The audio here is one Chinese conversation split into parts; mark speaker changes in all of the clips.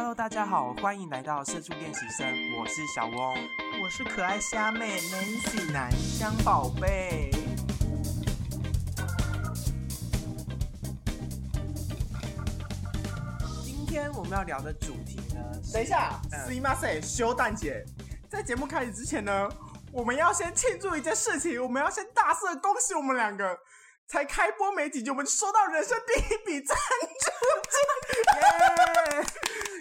Speaker 1: Hello，大家好，欢迎来到社畜练习生，我是小翁。
Speaker 2: 我是可爱虾妹 Nancy 南香宝贝。
Speaker 1: 今天我们要聊的主题呢，
Speaker 2: 等一下
Speaker 1: 嗯
Speaker 2: s i m a s e 修蛋姐，在节目开始之前呢，我们要先庆祝一件事情，我们要先大肆地恭喜我们两个。才开播没几集，我们就收到人生第一笔赞助金，耶！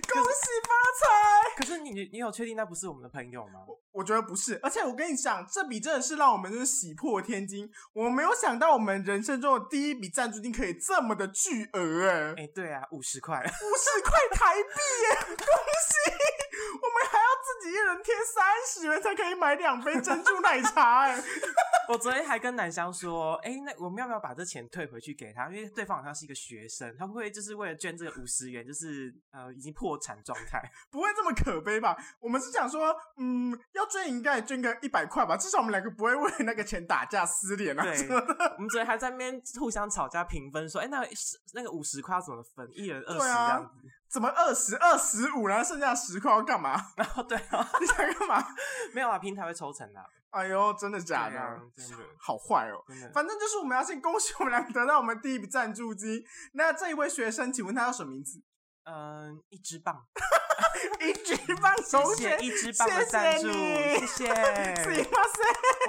Speaker 2: 恭喜发财！
Speaker 1: 可是你你你有确定那不是我们的朋友吗？
Speaker 2: 我觉得不是，而且我跟你讲，这笔真的是让我们就是喜破天惊。我没有想到我们人生中的第一笔赞助金可以这么的巨额哎，
Speaker 1: 哎、对啊，五十块。
Speaker 2: 五十块台币耶！恭喜！我们还要自己一人贴三十元才可以买两杯珍珠奶茶哎。
Speaker 1: 我昨天还跟南香说，哎、那我们要不要把这钱退回去给他？因为对方好像是一个学生，他会不会就是为了捐这个五十元，就是呃已经破产状态？
Speaker 2: 不会这么可悲吧？我们是想说，嗯，要捐应该捐个一百块吧，至少我们两个不会为了那个钱打架撕脸啊
Speaker 1: 对。我们昨天还在那边互相吵架评分，说，哎、那十那个五十块要怎么分？一人二十这样子。
Speaker 2: 怎么二十二十五，然后剩下十块要干嘛？
Speaker 1: 然后对啊，
Speaker 2: 你想干嘛？
Speaker 1: 没有啊，平台会抽成的啊。
Speaker 2: 哎呦，真的假的？
Speaker 1: 啊真的
Speaker 2: 好坏哦。反正就是我们要先恭喜我们两个得到我们第一笔赞助金。那这一位学生，请问他叫什么名字？
Speaker 1: 嗯，一支棒，
Speaker 2: 一支棒同学，
Speaker 1: 谢谢一支棒的赞助，
Speaker 2: 谢
Speaker 1: 谢？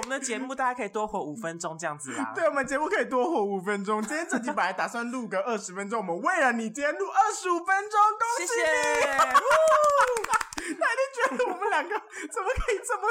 Speaker 1: 我们的节目大家可以多活五分钟这样子啦。
Speaker 2: 对我们节目可以多活五分钟。今天这集本来打算录个二十分钟，我们为了你今天录二十五分钟，恭
Speaker 1: 谢
Speaker 2: 喜你！
Speaker 1: 谢。
Speaker 2: 他 一定觉得我们两个怎么可以这么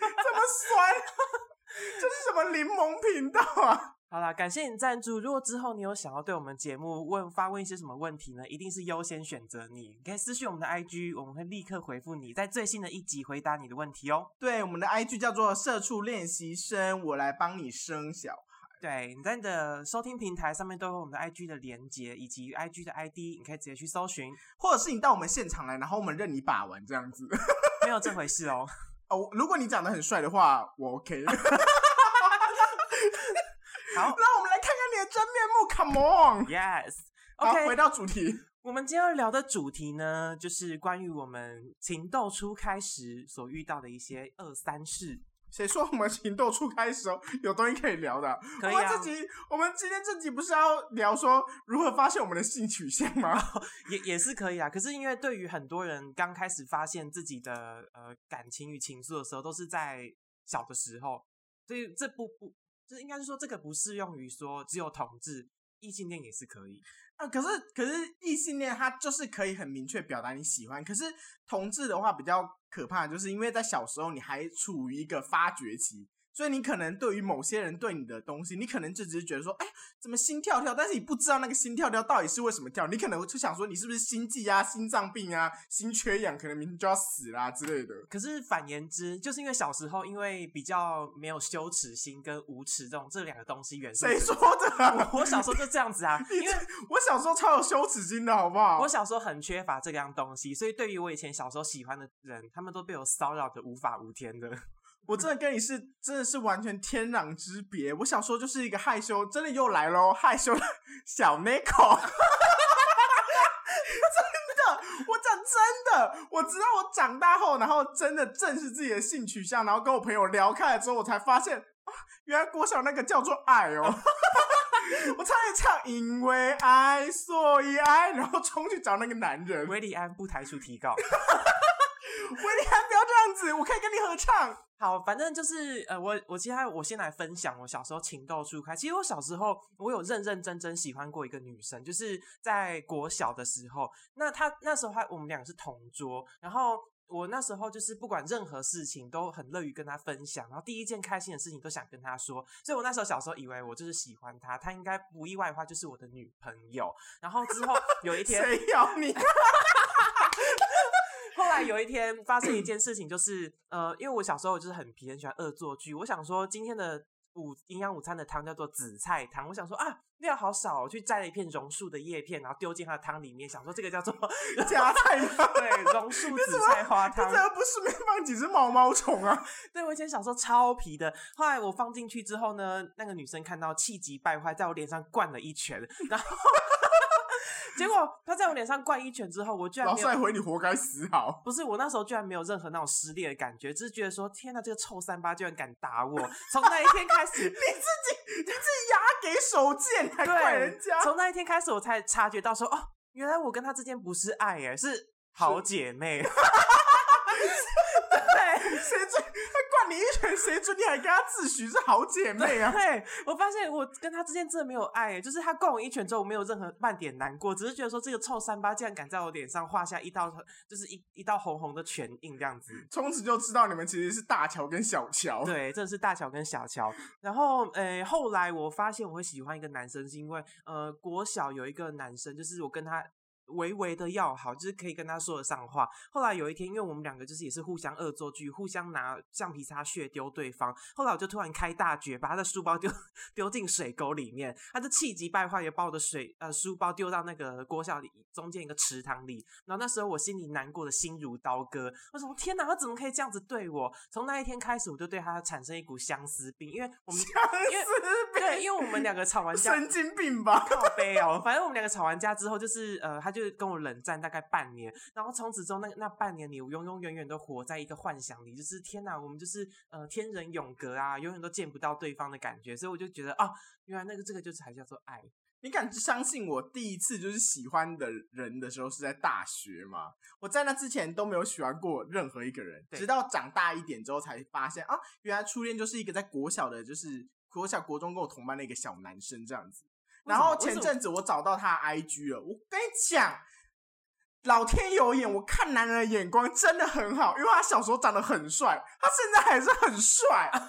Speaker 2: 这么酸？这是什么柠檬频道啊？
Speaker 1: 好啦，感谢你赞助。如果之后你有想要对我们节目问发问一些什么问题呢，一定是优先选择你。你可以私信我们的 IG，我们会立刻回复你，在最新的一集回答你的问题哦。
Speaker 2: 对，我们的 IG 叫做“社畜练习生”，我来帮你生小
Speaker 1: 对，你在你的收听平台上面都有我们的 IG 的连接以及 IG 的 ID，你可以直接去搜寻，
Speaker 2: 或者是你到我们现场来，然后我们任你把玩这样子。
Speaker 1: 没有这回事哦。
Speaker 2: 哦，如果你长得很帅的话，我 OK。
Speaker 1: 好
Speaker 2: 让我们来看看你的真面目，Come
Speaker 1: on！，Yes。
Speaker 2: 好
Speaker 1: ，OK，
Speaker 2: 回到主题。
Speaker 1: 我们今天要聊的主题呢，就是关于我们情窦初开时所遇到的一些二三事。
Speaker 2: 谁说我们情窦初开时候有东西可以聊的？
Speaker 1: 可
Speaker 2: 我们这集，我们今天这集不是要聊说如何发现我们的性取向吗？
Speaker 1: 也也是可以啊。可是因为对于很多人刚开始发现自己的呃感情与情愫的时候，都是在小的时候，所以这不不，就是应该是说这个不适用于说只有同志，异性恋也是可以。
Speaker 2: 啊，可是可是异性恋他就是可以很明确表达你喜欢，可是同志的话比较可怕，就是因为在小时候你还处于一个发掘期。所以你可能对于某些人对你的东西，你可能就只是觉得说，哎，怎么心跳跳？但是你不知道那个心跳跳到底是为什么跳。你可能就想说，你是不是心悸啊、心脏病啊、心缺氧，可能明天就要死啦、之类的。
Speaker 1: 可是反言之，就是因为小时候因为比较没有羞耻心跟无耻这种这两个东西元素
Speaker 2: 谁，说的、啊？
Speaker 1: 我我小时候就这样子啊，因为
Speaker 2: 我小时候超有羞耻心的，好不好？
Speaker 1: 我小时候很缺乏这样东西，所以对于我以前小时候喜欢的人，他们都被我骚扰的无法无天的。
Speaker 2: 我真的跟你是真的是完全天壤之别。我小时候就是一个害羞，真的又来喽，害羞的小 Nico。真的，我讲真的，我直到我长大后，然后真的正视自己的性取向，然后跟我朋友聊开了之后，我才发现，啊原来郭晓那个叫做爱哦。我差点唱因为爱所以爱，然后冲去找那个男人。威
Speaker 1: 维里安不抬出提告。
Speaker 2: 利安，不要这样子，我可以跟你合唱。
Speaker 1: 好，反正就是呃，我我接下来我先来分享我小时候情窦初开。其实我小时候我有认认真真喜欢过一个女生，就是在国小的时候。那她那时候还我们两个是同桌，然后我那时候就是不管任何事情都很乐于跟她分享，然后第一件开心的事情都想跟她说。所以我那时候小时候以为我就是喜欢她，她应该不意外的话就是我的女朋友。然后之后有一天，
Speaker 2: 谁要你？
Speaker 1: 有一天发生一件事情，就是呃，因为我小时候就是很皮，很喜欢恶作剧。我想说今天的午营养午餐的汤叫做紫菜汤，我想说啊料好少、哦，我去摘了一片榕树的叶片，然后丢进它的汤里面，想说这个叫做
Speaker 2: 加菜汤？
Speaker 1: 对榕树紫菜花
Speaker 2: 你
Speaker 1: 汤
Speaker 2: 怎。么不顺便放几只毛毛虫啊？
Speaker 1: 对我以前小时候超皮的，后来我放进去之后呢，那个女生看到气急败坏，在我脸上灌了一拳，然后结果他在我脸上灌一拳之后，我居然没有
Speaker 2: 老帅回你活该死好。
Speaker 1: 不是我那时候居然没有任何那种失恋的感觉，只是觉得说天哪，这个臭三八居然敢打我！从那一天开始，
Speaker 2: 你自己你自己牙给手贱，还怪人家，。
Speaker 1: 从那一天开始我才察觉到说哦，原来我跟他之间不是爱，哎，是好姐妹。对。
Speaker 2: 谁准他灌你一拳？谁准你还跟他自诩是好姐妹啊？
Speaker 1: 对，我发现我跟他之间真的没有爱耶，就是他灌我一拳之后，我没有任何半点难过，只是觉得说这个臭三八竟然敢在我脸上画下一道，就是一一道红红的拳印这样子。
Speaker 2: 从此就知道你们其实是大乔跟小乔。
Speaker 1: 对，这是大乔跟小乔。然后，呃，后来我发现我会喜欢一个男生，是因为呃，国小有一个男生，就是我跟他。微微的要好，就是可以跟他说得上话。后来有一天，因为我们两个就是也是互相恶作剧，互相拿橡皮擦血丢对方。后来我就突然开大绝，把他的书包丢 丢进水沟里面，他就气急败坏，也把我的水呃书包丢到那个国小里中间一个池塘里。然后那时候我心里难过的心如刀割，我说天哪，他怎么可以这样子对我？从那一天开始，我就对他产生一股相思病，因为我们因为对，因为我们两个吵完架，
Speaker 2: 神经病吧？
Speaker 1: 靠背哦，反正我们两个吵完架之后，就是呃，他就跟我冷战大概半年，然后从此之后那那半年里，我永永远远都活在一个幻想里，就是天哪，我们就是呃天人永隔啊，永远都见不到对方的感觉，所以我就觉得啊，原来那个这个就是还叫做爱。
Speaker 2: 你敢相信我第一次就是喜欢的人的时候是在大学吗？我在那之前都没有喜欢过任何一个人，直到长大一点之后才发现啊，原来初恋就是一个在国小的，就是国小国中跟我同班的一个小男生这样子。然后前阵子我找到他的 IG 了，我跟你讲，老天有眼，我看男人的眼光真的很好，因为他小时候长得很帅，他现在还是很帅，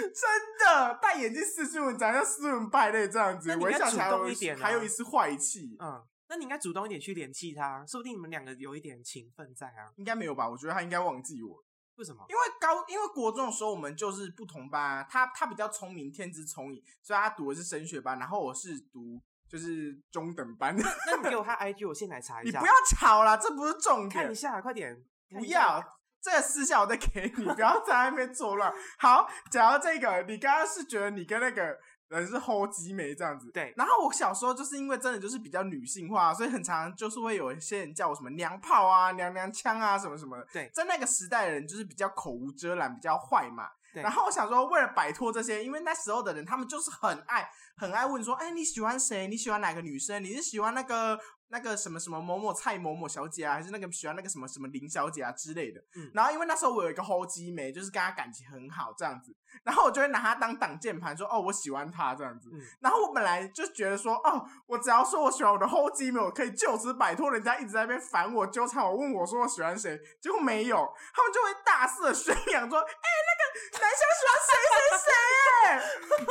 Speaker 2: 真的戴眼镜斯斯文，长得像斯文败类这样子
Speaker 1: 那，你应
Speaker 2: 微
Speaker 1: 该主动一点啊
Speaker 2: 还有一丝坏气，
Speaker 1: 嗯，那你应该主动一点去联系他，说不定你们两个有一点情分在啊？
Speaker 2: 应该没有吧？我觉得他应该忘记我，
Speaker 1: 为什么？
Speaker 2: 因为高，因为国中的时候我们就是不同班啊，他他比较聪明，天资聪颖，所以他读的是升学班，然后我是读就是中等班。
Speaker 1: 那你给我他 IG，我先来查一下。
Speaker 2: 你不要吵啦，这不是重点
Speaker 1: 看一，下，快点。
Speaker 2: 不要。这个私下我再给你，不要在那边作乱。好，讲到这个，你刚刚是觉得你跟那个人是齁鸡眉这样子，
Speaker 1: 对
Speaker 2: 然后我小时候就是因为真的就是比较女性化，所以很常就是会有一些人叫我什么娘炮啊、娘娘腔啊什么什么的。
Speaker 1: 对
Speaker 2: 在那个时代的人就是比较口无遮拦，比较坏嘛。
Speaker 1: 对
Speaker 2: 然后我想说，为了摆脱这些，因为那时候的人他们就是很爱很爱问说，哎，你喜欢谁？你喜欢哪个女生？你是喜欢那个那个什么什么某某蔡某某小姐啊，还是那个喜欢那个什么什么林小姐啊之类的？
Speaker 1: 嗯
Speaker 2: 然后因为那时候我有一个后基妹，就是跟她感情很好这样子，然后我就会拿它当挡箭牌，说哦我喜欢它这样子。
Speaker 1: 嗯
Speaker 2: 然后我本来就觉得说，哦，我只要说我喜欢我的后继妹，我可以就此摆脱人家一直在那边烦我、纠缠我、问我说我喜欢谁，结果没有，他们就会大肆的宣扬说，哎、那个男生喜欢谁谁谁 哎，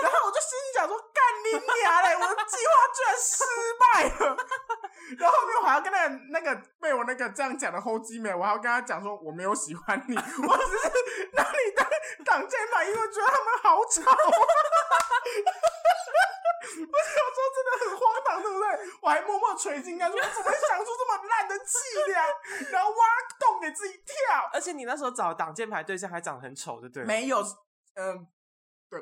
Speaker 2: 然后我就心里想说，干你娘嘞，我的计划居然失败了。然后后面我还要跟那个那个被我那个这样讲的后继妹，我还要跟他讲说我没有喜欢你，我只是拿你当挡箭牌，因为觉得他们好吵。我小时候真的很荒唐，对不对？我还默默垂金啊说，我怎么会想出这么烂的伎俩，然后挖洞给自己跳？
Speaker 1: 而且你那时候找挡箭牌对象还长得很丑，对不对？
Speaker 2: 没有，嗯、对。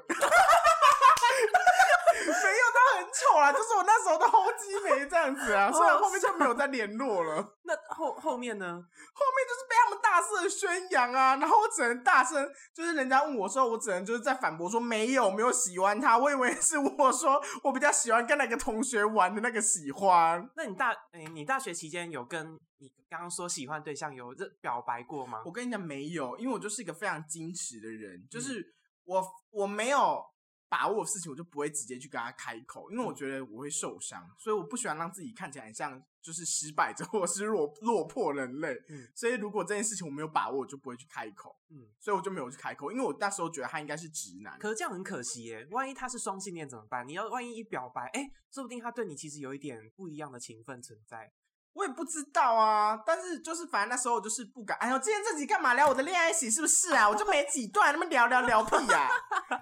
Speaker 2: 很丑啦，就是我那时候的后基没这样子啊，所以后面就没有再联络了。
Speaker 1: 那后后面呢？
Speaker 2: 后面就是被他们大肆的宣扬啊，然后我只能大声，就是人家问我说，我只能就是在反驳说没有，没有喜欢他，我以为是我说我比较喜欢跟那个同学玩的那个喜欢。
Speaker 1: 那你大诶、你大学期间有跟你刚刚说喜欢对象有认表白过吗？
Speaker 2: 我跟你讲没有，因为我就是一个非常矜持的人，就是我我没有把握的事情，我就不会直接去跟他开口，因为我觉得我会受伤，所以我不喜欢让自己看起来很像就是失败者 或是落落魄人类。
Speaker 1: 嗯
Speaker 2: 所以如果这件事情我没有把握，我就不会去开口。
Speaker 1: 嗯，
Speaker 2: 所以我就没有去开口，因为我那时候觉得他应该是直男。
Speaker 1: 可是这样很可惜耶，万一他是双性恋怎么办？你要万一一表白，哎、说不定他对你其实有一点不一样的情分存在。
Speaker 2: 我也不知道啊，但是就是反正那时候我就是不敢。哎呦，今天这集干嘛聊我的恋爱史是不是啊？我就没几段，那么聊聊聊屁呀、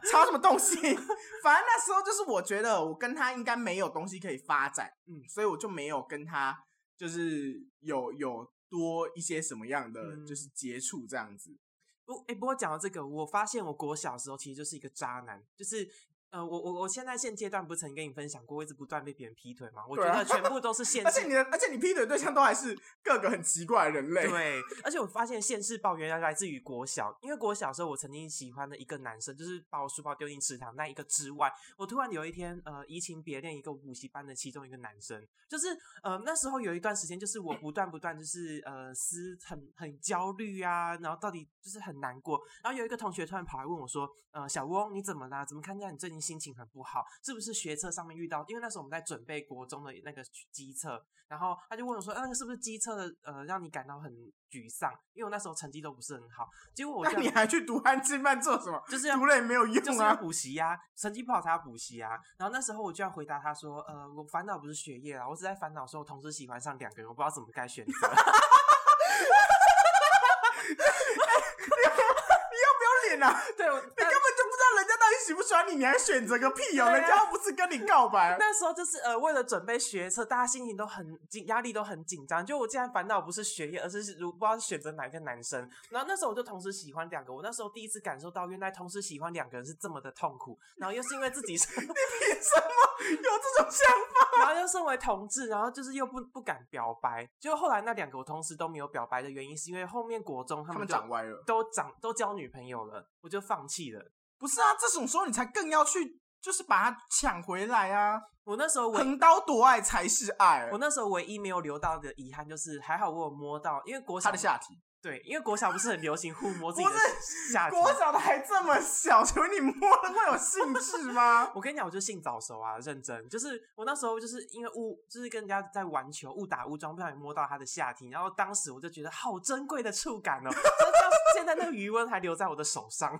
Speaker 2: 吵什么东西？反正那时候就是我觉得我跟他应该没有东西可以发展，嗯，所以我就没有跟他就是有有多一些什么样的
Speaker 1: 嗯
Speaker 2: 就是接触这样子。
Speaker 1: 不，哎、不过讲到这个，我发现我国小的时候其实就是一个渣男，就是呃，我我我现在现阶段不是曾跟你分享过，我一直不断被别人劈腿嘛？我觉得全部都是现世
Speaker 2: 而且你的，而且你劈腿对象都还是各个很奇怪的人类。
Speaker 1: 对，而且我发现现世报原来来自于国小，因为国小时候我曾经喜欢的一个男生，就是把我书包丢进池塘那一个之外，我突然有一天呃移情别恋一个补习班的其中一个男生，就是呃那时候有一段时间，就是我不断不断就是呃思很很焦虑啊，然后到底就是很难过，然后有一个同学突然跑来问我说，呃小翁你怎么啦？怎么看起来你最近心情很不好？是不是学测上面遇到？因为那时候我们在准备国中的那个机测，然后他就问我说：“啊那个是不是机测的呃让你感到很沮丧？因为我那时候成绩都不是很好。”结果我
Speaker 2: 那
Speaker 1: 就
Speaker 2: 你还去读安静班做什么？
Speaker 1: 就是要
Speaker 2: 读了也没有用
Speaker 1: 就是要
Speaker 2: 啊。
Speaker 1: 补习呀、成绩不好才要补习啊。然后那时候我就要回答他说：“呃，我烦恼不是学业啊，我只在烦恼说我同时喜欢上两个人，我不知道怎么该选择。
Speaker 2: 你要不要脸啊？
Speaker 1: 对，我
Speaker 2: 喜不喜欢你，你还选择个屁哦！人家又不是跟你告白。
Speaker 1: 那时候就是呃，为了准备学车，大家心情都很紧，压力都很紧张。就我竟然烦恼不是学业，而是如不知道选择哪一个男生。然后那时候我就同时喜欢两个，我那时候第一次感受到原来同时喜欢两个人是这么的痛苦。然后又是因为自己是，你
Speaker 2: 凭什么有这种想法？
Speaker 1: 然后又身为同志，然后就是又不不敢表白。就后来那两个我同时都没有表白的原因，是因为后面国中他
Speaker 2: 他们长歪了。
Speaker 1: 都长都交女朋友了，我就放弃了。
Speaker 2: 不是啊，这种时候你才更要去，就是把它抢回来啊！
Speaker 1: 我那时候
Speaker 2: 横刀夺爱才是爱
Speaker 1: 我。那时候唯一没有留到的遗憾就是，还好我有摸到，因为国小
Speaker 2: 他的下体，
Speaker 1: 对，因为国小不是很流行互摸自己的下体。
Speaker 2: 国小的还这么小，请问你摸了会有兴致吗？
Speaker 1: 我跟你讲，我就性早熟啊，认真。就是我那时候就是因为误，就是跟人家在玩球，误打误撞，不小心摸到他的下体，然后当时我就觉得好珍贵的触感哦，现在那个余温还留在我的手上。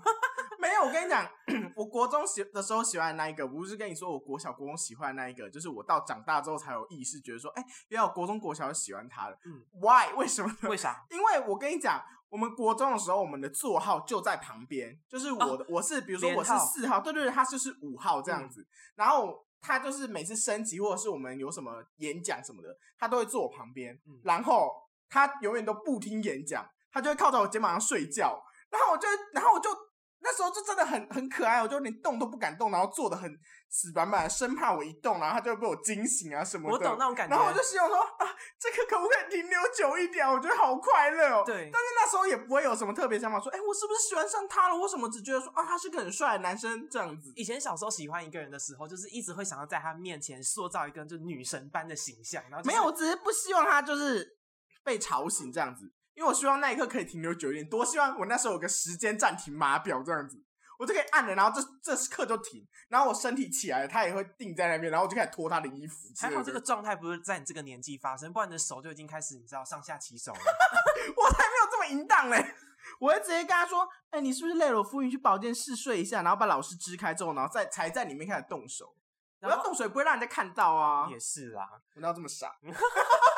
Speaker 2: 没有，我跟你讲，我国中喜的时候喜欢的那一个，不是跟你说我国小、国中喜欢的那一个，就是我到长大之后才有意识，觉得说，哎、原来我国中、国小就喜欢他了。
Speaker 1: 嗯
Speaker 2: ，Why？为什么呢？
Speaker 1: 为啥？
Speaker 2: 因为我跟你讲，我们国中的时候，我们的座号就在旁边，就是我的，我是比如说我是四号，对对对，他就是五号这样子，然后。他就是每次升级或者是我们有什么演讲什么的，他都会坐我旁边，
Speaker 1: 嗯
Speaker 2: 然后他永远都不听演讲，他就会靠在我肩膀上睡觉，然后我就，然后我就那时候就真的很很可爱，我就连动都不敢动，然后坐的很死板板，生怕我一动，然后他就会被我惊醒啊什么的。
Speaker 1: 我懂那种感觉。
Speaker 2: 然后我就希望说啊，这个可不可以停留久一点？我觉得好快乐哦。
Speaker 1: 对
Speaker 2: 但是那时候也不会有什么特别想法，说，哎、我是不是喜欢上他了？为什么只觉得说啊，他是个很帅的男生这样子？
Speaker 1: 以前小时候喜欢一个人的时候，就是一直会想要在他面前塑造一个就是女神般的形象，然后、就是、
Speaker 2: 没有，我只是不希望他就是被吵醒这样子，因为我希望那一刻可以停留久一点。多希望我那时候有个时间暂停码表这样子，我就可以按了，然后这这刻就停，然后我身体起来了，他也会定在那边，然后我就开始脱他的衣服。
Speaker 1: 还好这个状态不是在你这个年纪发生，不然你的手就已经开始你知道上下其手了。
Speaker 2: 我才没有这么淫荡嘞！我会直接跟他说：“哎、你是不是累了？我扶你去保健室睡一下，然后把老师支开之后，然后再才在里面开始动手。我
Speaker 1: 然后
Speaker 2: 要动手也不会让人家看到啊！
Speaker 1: 也是啦，
Speaker 2: 我哪有这么傻？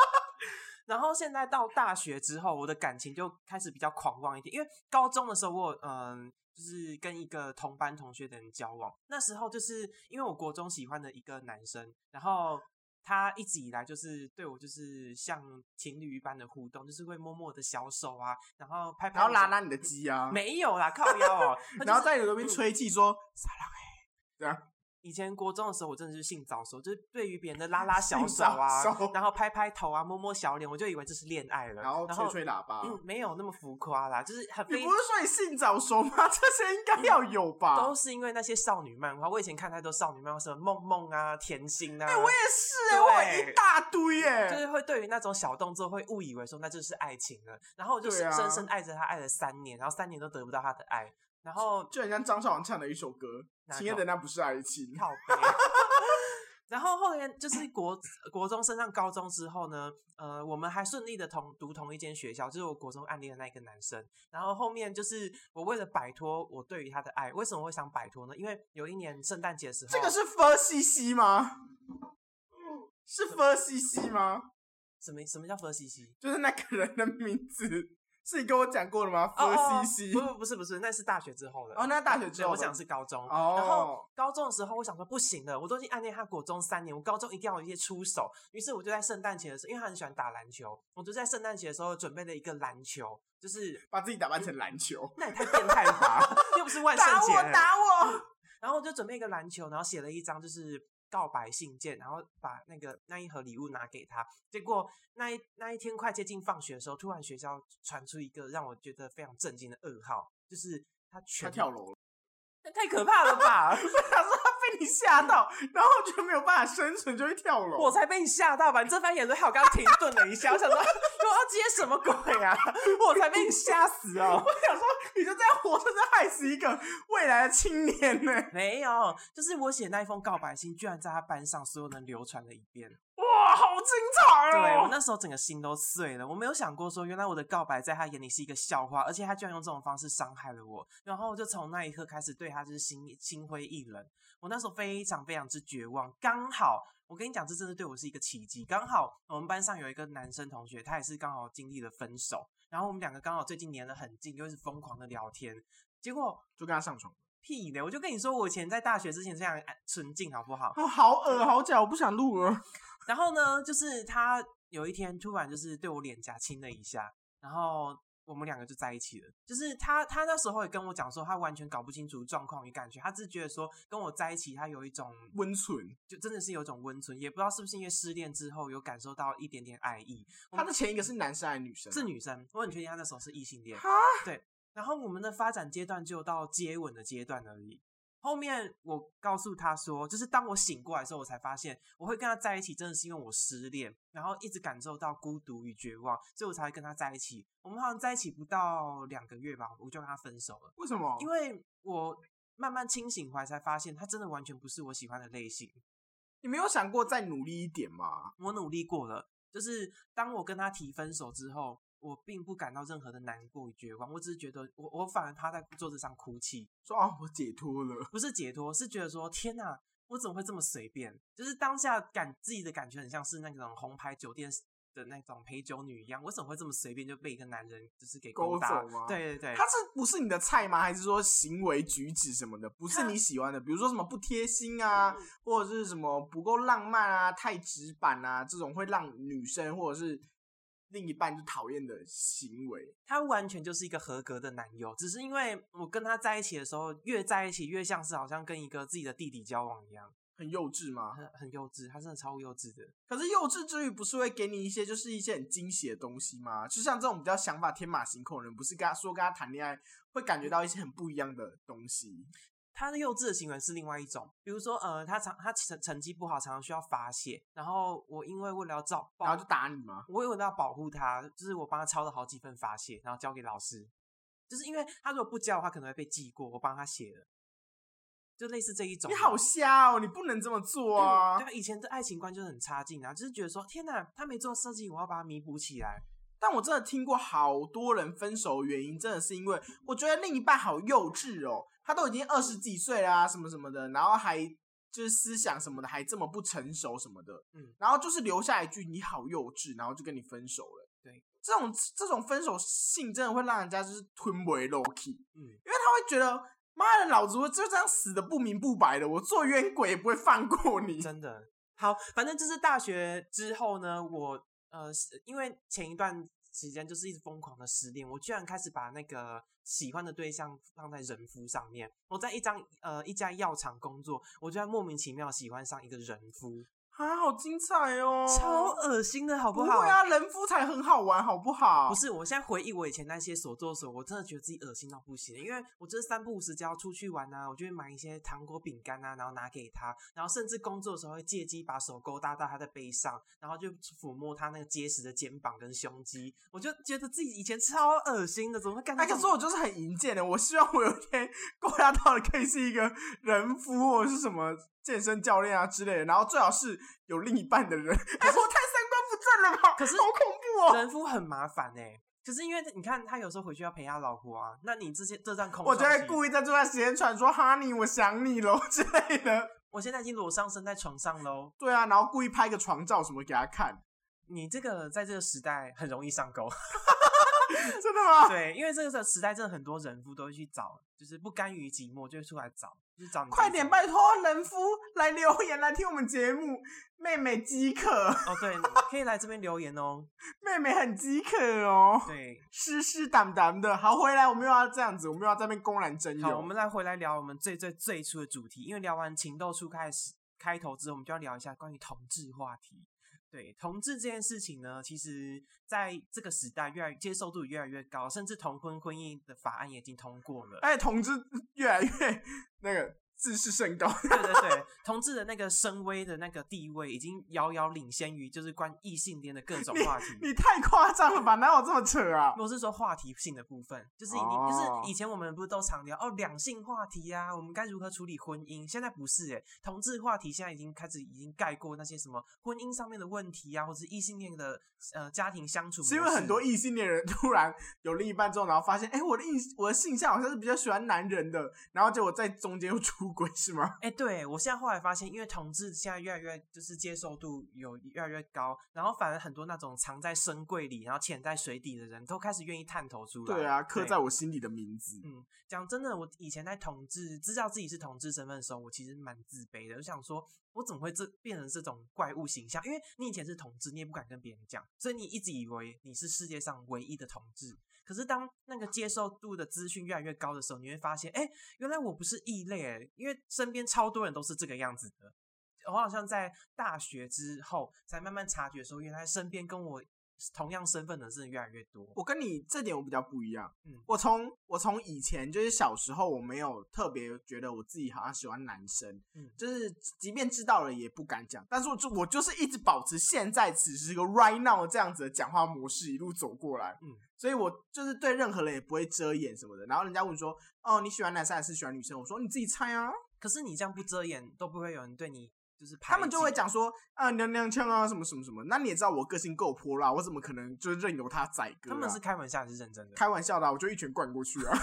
Speaker 1: 然后现在到大学之后，我的感情就开始比较狂妄一点，因为高中的时候我嗯。就是跟一个同班同学的人交往，那时候就是因为我国中喜欢的一个男生，然后他一直以来就是对我就是像情侣一般的互动，就是会摸摸我的小手啊，然后拍拍
Speaker 2: 然后拉拉你的鸡啊，
Speaker 1: 没有啦，靠腰哦、他就是
Speaker 2: 然后在你耳边吹气说“撒浪哎”，这样
Speaker 1: 以前国中的时候，我真的是性早熟，就是对于别人的拉拉 小手啊，然后拍拍头啊，摸摸小脸，我就以为这是恋爱了。
Speaker 2: 然后吹吹喇叭。
Speaker 1: 嗯，没有那么浮夸啦，就是很
Speaker 2: 你不是说你性早熟吗？这些应该要有吧？
Speaker 1: 都是因为那些少女漫画。我以前看太多少女漫画，什么梦梦啊、甜心啊，
Speaker 2: 哎、我也是哎、我有一大堆哎、
Speaker 1: 就是会对于那种小动作会误以为说那就是爱情了，然后我就
Speaker 2: 对啊
Speaker 1: 深深深爱着他，爱了三年，然后三年都得不到他的爱，然后
Speaker 2: 就很像张韶涵唱的一首歌，
Speaker 1: 哪《
Speaker 2: 亲爱的那不是爱情》。
Speaker 1: 靠背。然后后来就是国国中升上高中之后呢，呃，我们还顺利的同读同一间学校，就是我国中暗恋的那一个男生。然后后面就是我为了摆脱我对于他的爱，为什么会想摆脱呢？因为有一年圣诞节的时候，
Speaker 2: 这个是佛西西吗？是佛西西吗？
Speaker 1: 什么什么叫佛西西？
Speaker 2: 就是那个人的名字，是你跟我讲过的吗？
Speaker 1: 哦哦
Speaker 2: 佛西西。
Speaker 1: 不不不是不是，那是大学之后的。
Speaker 2: 哦，那大学之后
Speaker 1: 我讲是高中，
Speaker 2: 哦
Speaker 1: 然后高中的时候，我想说不行了，我都已经暗恋他国中三年，我高中一定要有一些出手。于是我就在圣诞节的时候，因为他很喜欢打篮球，我就在圣诞节的时候准备了一个篮球，就是
Speaker 2: 把自己打扮成篮球，
Speaker 1: 那也太变态了吧！又不是万圣
Speaker 2: 打
Speaker 1: 节，
Speaker 2: 我打我！
Speaker 1: 打我就准备一个篮球，然后写了一张就是告白信件，然后把那个那一盒礼物拿给他。结果那一那一天快接近放学的时候，突然学校传出一个让我觉得非常震惊的噩耗，就是他
Speaker 2: 他
Speaker 1: 全
Speaker 2: 跳楼了，
Speaker 1: 那 太可怕了吧！
Speaker 2: 我想说他被你吓到，然后就没有办法生存，就会跳楼。
Speaker 1: 我才被你吓到吧！你这番言论害我刚刚停顿了一下，我想说我要接什么鬼啊？我才被你吓死哦！
Speaker 2: 我想说，你就这样活着，就害死一个未来的青年呢。
Speaker 1: 没有，就是我写那一封告白信，居然在他班上所有人流传了一遍。
Speaker 2: 哇，好精彩哦！
Speaker 1: 对我那时候整个心都碎了，我没有想过说，原来我的告白在他眼里是一个笑话，而且他居然用这种方式伤害了我。然后就从那一刻开始对他就是心心灰意冷。我那时候非常非常之绝望。刚好我跟你讲，这真的对我是一个奇迹。刚好我们班上有一个男生同学，他也是刚好经历了分手，然后我们两个刚好最近黏得很近，又是疯狂的聊天，结果
Speaker 2: 就跟他上床。
Speaker 1: 屁的！我就跟你说，我以前在大学之前非常纯净，好不好？
Speaker 2: 哦，好恶好假，我不想录了。
Speaker 1: 然后呢，就是他有一天突然就是对我脸颊亲了一下，然后我们两个就在一起了。就是他，他那时候也跟我讲说，他完全搞不清楚状况与感觉，他只觉得说跟我在一起，他有一种
Speaker 2: 温存，
Speaker 1: 就真的是有一种温存，也不知道是不是因为失恋之后有感受到一点点爱意。
Speaker 2: 他的前一个是男生还是女生？
Speaker 1: 是女生，我很确定他那时候是异性恋。
Speaker 2: 啊，
Speaker 1: 对。然后我们的发展阶段就到接吻的阶段而已。后面我告诉他说，就是当我醒过来的时候，我才发现我会跟他在一起，真的是因为我失恋，然后一直感受到孤独与绝望，所以我才会跟他在一起。我们好像在一起不到两个月吧，我就跟他分手了。
Speaker 2: 为什么？
Speaker 1: 因为我慢慢清醒回来，才发现他真的完全不是我喜欢的类型。
Speaker 2: 你没有想过再努力一点吗？
Speaker 1: 我努力过了，就是当我跟他提分手之后。我并不感到任何的难过与绝望，我只是觉得我我反而趴在桌子上哭泣，
Speaker 2: 说啊我解脱了，
Speaker 1: 不是解脱，是觉得说天哪，我怎么会这么随便？就是当下感自己的感觉很像是那种红牌酒店的那种陪酒女一样，我怎么会这么随便就被一个男人就是给
Speaker 2: 勾
Speaker 1: 走
Speaker 2: 吗？
Speaker 1: 对对对，
Speaker 2: 他是不是你的菜吗？还是说行为举止什么的不是你喜欢的？比如说什么不贴心啊，或者是什么不够浪漫啊、太直板啊，这种会让女生或者是。另一半就讨厌的行为，
Speaker 1: 他完全就是一个合格的男友，只是因为我跟他在一起的时候，越在一起越像是好像跟一个自己的弟弟交往一样，
Speaker 2: 很幼稚吗？
Speaker 1: 很很幼稚，他真的超幼稚的。
Speaker 2: 可是幼稚之余，不是会给你一些就是一些很惊喜的东西吗？就像这种比较想法天马行空的人，不是跟他说跟他谈恋爱，会感觉到一些很不一样的东西。
Speaker 1: 他的幼稚的行为是另外一种，比如说，呃，他常他成成绩不好，常常需要发泄，然后我因为为了要照，
Speaker 2: 然后就打你吗？
Speaker 1: 我为了要保护他，就是我帮他抄了好几份发泄，然后交给老师，就是因为他如果不交的话，可能会被记过，我帮他写了，就类似这一种。
Speaker 2: 你好瞎哦，你不能这么做啊！
Speaker 1: 对，以前的爱情观就是很差劲啊，就是觉得说，天哪，他没做设计，我要把它弥补起来。
Speaker 2: 但我真的听过好多人分手原因，真的是因为我觉得另一半好幼稚哦。他都已经二十几岁啦，什么什么的，然后还就是思想什么的还这么不成熟什么的，嗯，然后就是留下一句你好幼稚，然后就跟你分手了。
Speaker 1: 对，
Speaker 2: 这种这种分手信真的会让人家就是吞为 low key，嗯，因为他会觉得妈的，老子就这样死的不明不白的，我做冤鬼也不会放过你。
Speaker 1: 真的好，反正就是大学之后呢，我呃，因为前一段。时间就是一直疯狂的失恋，我居然开始把那个喜欢的对象放在人夫上面。我在一张呃一家药厂工作，我居然莫名其妙喜欢上一个人夫。
Speaker 2: 啊，好精彩哦！
Speaker 1: 超恶心的好
Speaker 2: 不
Speaker 1: 好？
Speaker 2: 对啊，人夫才很好玩，好不好？
Speaker 1: 不是，我现在回忆我以前那些所作所为，我真的觉得自己恶心到不行。因为我就是三不五时就要出去玩啊，我就会买一些糖果、饼干啊，然后拿给他，然后甚至工作的时候会借机把手勾搭到他的背上，然后就抚摸他那个结实的肩膀跟胸肌。我就觉得自己以前超恶心的，怎么会干？
Speaker 2: 可是我就是很淫贱的，我希望我有一天 勾搭到的可以是一个人夫或者是什么。健身教练啊之类的，然后最好是有另一半的人。哎，我太三观不正了吧？
Speaker 1: 可是
Speaker 2: 好恐怖哦！
Speaker 1: 人夫很麻烦哎，可是因为你看他有时候回去要陪他老婆啊，那你这些这段空，
Speaker 2: 我就会故意在这段时间传说 Honey，我想你喽 之类的。
Speaker 1: 我现在已经裸上身在床上喽。
Speaker 2: 对啊，然后故意拍个床照什么给他看。
Speaker 1: 你这个在这个时代很容易上钩。
Speaker 2: 真的吗？
Speaker 1: 对，因为这个时代真的很多人夫都会去找，就是不甘于寂寞，就会出来找，就是找你。
Speaker 2: 快点，拜托人夫来留言来听我们节目，妹妹饥渴
Speaker 1: 哦，对，可以来这边留言哦。
Speaker 2: 妹妹很饥渴哦，
Speaker 1: 对，
Speaker 2: 湿湿 đảm đảm 的。好，回来我们又要这样子，我们又要在那边公然争友。
Speaker 1: 好，我们再回来聊我们最最最初的主题，因为聊完情窦初开始开头之后，我们就要聊一下关于同志话题。对同志这件事情呢，其实在这个时代越来越接受度越来越高，甚至同婚婚姻的法案也已经通过了。
Speaker 2: 哎，同志越来越 那个。自视甚高，
Speaker 1: 对对对，同志的那个声威的那个地位已经遥遥领先于就是关异性恋的各种话题。
Speaker 2: 你太夸张了吧？哪有这么扯啊？
Speaker 1: 我是说话题性的部分，就是你就是以前我们不是都常聊哦两性话题呀，我们该如何处理婚姻？现在不是哎，同志话题现在已经开始已经盖过那些什么婚姻上面的问题啊，或者异性恋的呃家庭相处。
Speaker 2: 是因为很多异性恋人突然有另一半之后，然后发现哎我的印我的性向好像是比较喜欢男人的，然后结果在中间又出。出轨是吗？
Speaker 1: 哎，对我现在后来发现，因为同志现在越来越就是接受度有越来越高，然后反而很多那种藏在深柜里，然后潜在水底的人都开始愿意探头出来。
Speaker 2: 对啊，刻在我心里的名字。
Speaker 1: 嗯，讲真的，我以前在同志知道自己是同志身份的时候，我其实蛮自卑的，我想说我怎么会这变成这种怪物形象？因为你以前是同志，你也不敢跟别人讲，所以你一直以为你是世界上唯一的同志。可是当那个接受度的资讯越来越高的时候，你会发现，哎，原来我不是异类，诶，因为身边超多人都是这个样子的。我好像在大学之后才慢慢察觉说，原来身边跟我。同样身份的是越来越多。
Speaker 2: 我跟你这点我比较不一样。嗯，我从我从以前就是小时候，我没有特别觉得我自己好像喜欢男生。嗯，就是即便知道了也不敢讲。但是我就我就是一直保持现在此时一个 right now 这样子的讲话模式一路走过来。嗯，所以我就是对任何人也不会遮掩什么的。然后人家问说：“哦，你喜欢男生还是喜欢女生？”我说：“你自己猜啊。”
Speaker 1: 可是你这样不遮掩，都不会有人对你。就是
Speaker 2: 他们就会讲说啊娘娘腔啊什么什么什么，那你也知道我个性够泼辣，我怎么可能就任由他宰割？
Speaker 1: 他们是开玩笑还是认真的？
Speaker 2: 开玩笑的，我就一拳灌过去啊！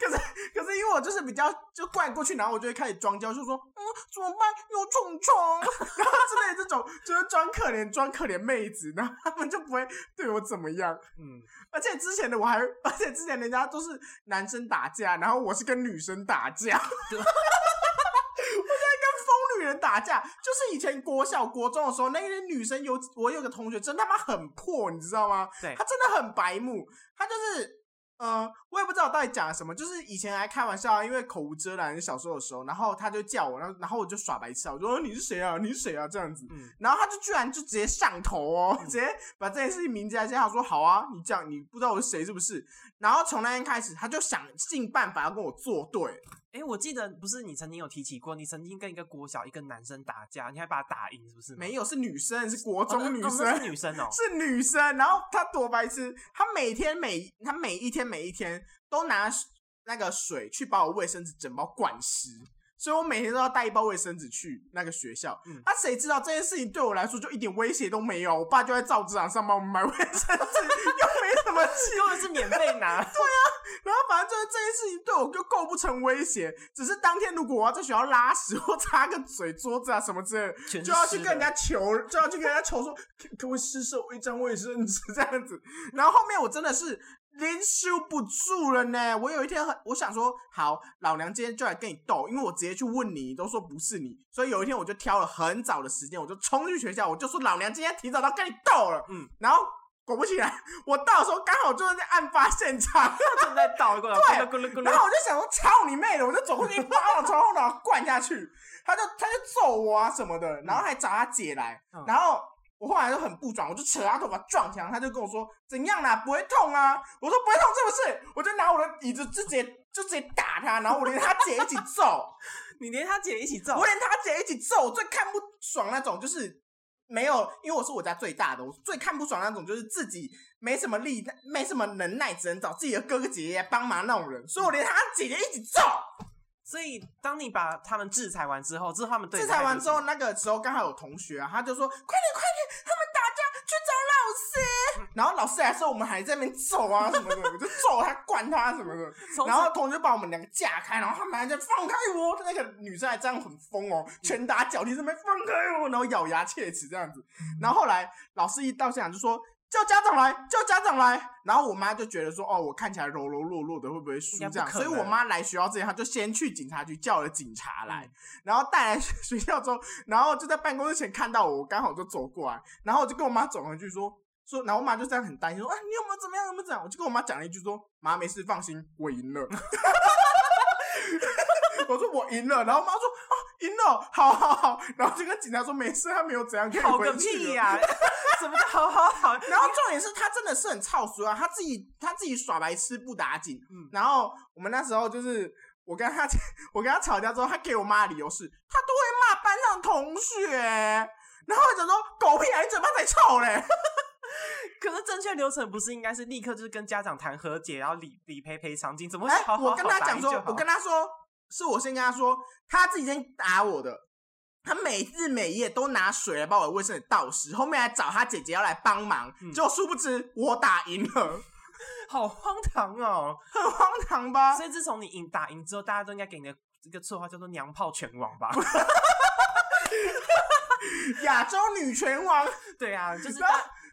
Speaker 2: 可是可是因为我就是比较就灌过去，然后我就会开始装娇，就说嗯怎么办有虫虫，然后之类这种就是装可怜装可怜妹子，然后他们就不会对我怎么样。嗯，而且之前的我还而且之前人家都是男生打架，然后我是跟女生打架。人打架就是以前国小国中的时候，那些女生有我有个同学真他妈很破，你知道吗？
Speaker 1: 对，
Speaker 2: 他真的很白目，他就是呃，我也不知道到底讲了什么，就是以前还开玩笑，啊因为口无遮拦，小时候的时候，然后他就叫我，然后然后我就耍白痴，我说你是谁啊？你是谁啊？这样子，然后他就居然就直接上头哦，直接把这件事情明讲，他说好啊，你这样你不知道我是谁是不是？然后从那天开始，他就想尽办法要跟我作对。
Speaker 1: 哎，我记得不是你曾经有提起过，你曾经跟一个国小一个男生打架，你还把他打赢，是不是？
Speaker 2: 没有，是女生，是国中女生，
Speaker 1: 是女生哦，
Speaker 2: 是女生。然后他多白痴，他每天每他每一天每一天都拿那个水去把我卫生纸整包灌湿。所以我每天都要带一包卫生纸去那个学校。那谁知道这件事情对我来说就一点威胁都没有？我爸就在造纸厂上帮我们买卫生纸，又没什么钱，
Speaker 1: 根本是免费拿。
Speaker 2: 对啊，然后反正就是这件事情对我就构不成威胁。只是当天如果我要在学校拉屎或擦个嘴、桌子啊什么之类，就要去跟人家求，就要去跟人家求说，可不可以施舍我一张卫生纸这样子。然后后面我真的是。连修不住了呢！我有一天很，我想说，好，老娘今天就来跟你斗，因为我直接去问你，你都说不是你，所以有一天我就挑了很早的时间，我就冲去学校，我就说老娘今天提早到跟你斗了。嗯，然后果不其然，我到的时候刚好就是在案发现场，
Speaker 1: 正在倒过来
Speaker 2: 对，然后我就想说，操你妹的，我就走过去，啪，从后脑灌下去，他就他就揍我啊什么的，然后还找他姐来，然后。我后来就很不爽，我就扯他头发撞墙，他就跟我说怎样啦，不会痛啊？我说不会痛，是不是？我就拿我的椅子直接就直接打他，然后我连他姐一起揍，
Speaker 1: 你连他姐一起揍，
Speaker 2: 我连他姐一起揍。最看不爽那种就是没有，因为我是我家最大的，我最看不爽那种就是自己没什么力、没什么能耐，只能找自己的哥哥姐姐帮忙那种人，所以我连他姐姐一起揍。
Speaker 1: 所以，当你把他们制裁完之后，之后他们
Speaker 2: 制裁完之后，那个时候刚好有同学啊，他就说：“快点，快点，他们打架去找老师。”然后老师来时候，我们还在那边揍啊什么的，我就揍他、灌他什么的。然后同学把我们两个架开，然后他们还在放开我。那个女生还这样很疯哦，拳打脚踢，这边放开我，然后咬牙切齿这样子。然后后来老师一到现场就说：“叫家长来，叫家长来。然后我妈就觉得说，哦，我看起来柔柔弱弱的，会不会输这样？所以我妈来学校之前，她就先去警察局叫了警察来，
Speaker 1: 嗯
Speaker 2: 然后带来学校之后，然后就在办公室前看到我，我刚好就走过来，然后我就跟我妈走回去说。说，然后我妈就这样很担心，说：“啊，你有没有怎么样？有没有怎样？”我就跟我妈讲了一句说：“妈，没事，放心，我赢了。”我说我赢了，然后妈说：“啊，赢了，好好好。”然后就跟警察说：“没事，他没有怎样，可以
Speaker 1: 好个
Speaker 2: 回去了。
Speaker 1: 屁呀、什么叫好好好？
Speaker 2: 然后重点是他真的是很操俗啊，他自己他自己耍白痴不打紧。
Speaker 1: 嗯
Speaker 2: 然后我们那时候就是我跟他 我跟他吵架之后，他给我妈的理由是，他都会骂班上同学，然后我就说狗屁啊，你嘴巴才臭嘞。
Speaker 1: 可是正确流程不是应该是立刻就是跟家长谈和解，然后理理赔赔偿金？怎么会
Speaker 2: 哎
Speaker 1: 好好，好
Speaker 2: 我跟他讲说我跟他说，是我先跟他说，他自己先打我的。他每日每夜都拿水来把我的卫生纸倒湿，后面还找他姐姐要来帮忙，
Speaker 1: 嗯
Speaker 2: 结果殊不知我打赢了，
Speaker 1: 好荒唐哦！
Speaker 2: 很荒唐吧？
Speaker 1: 所以自从你赢打赢之后，大家都应该给你的这个绰号叫做“娘炮拳王”吧？
Speaker 2: 亚洲女拳王，
Speaker 1: 对啊，就是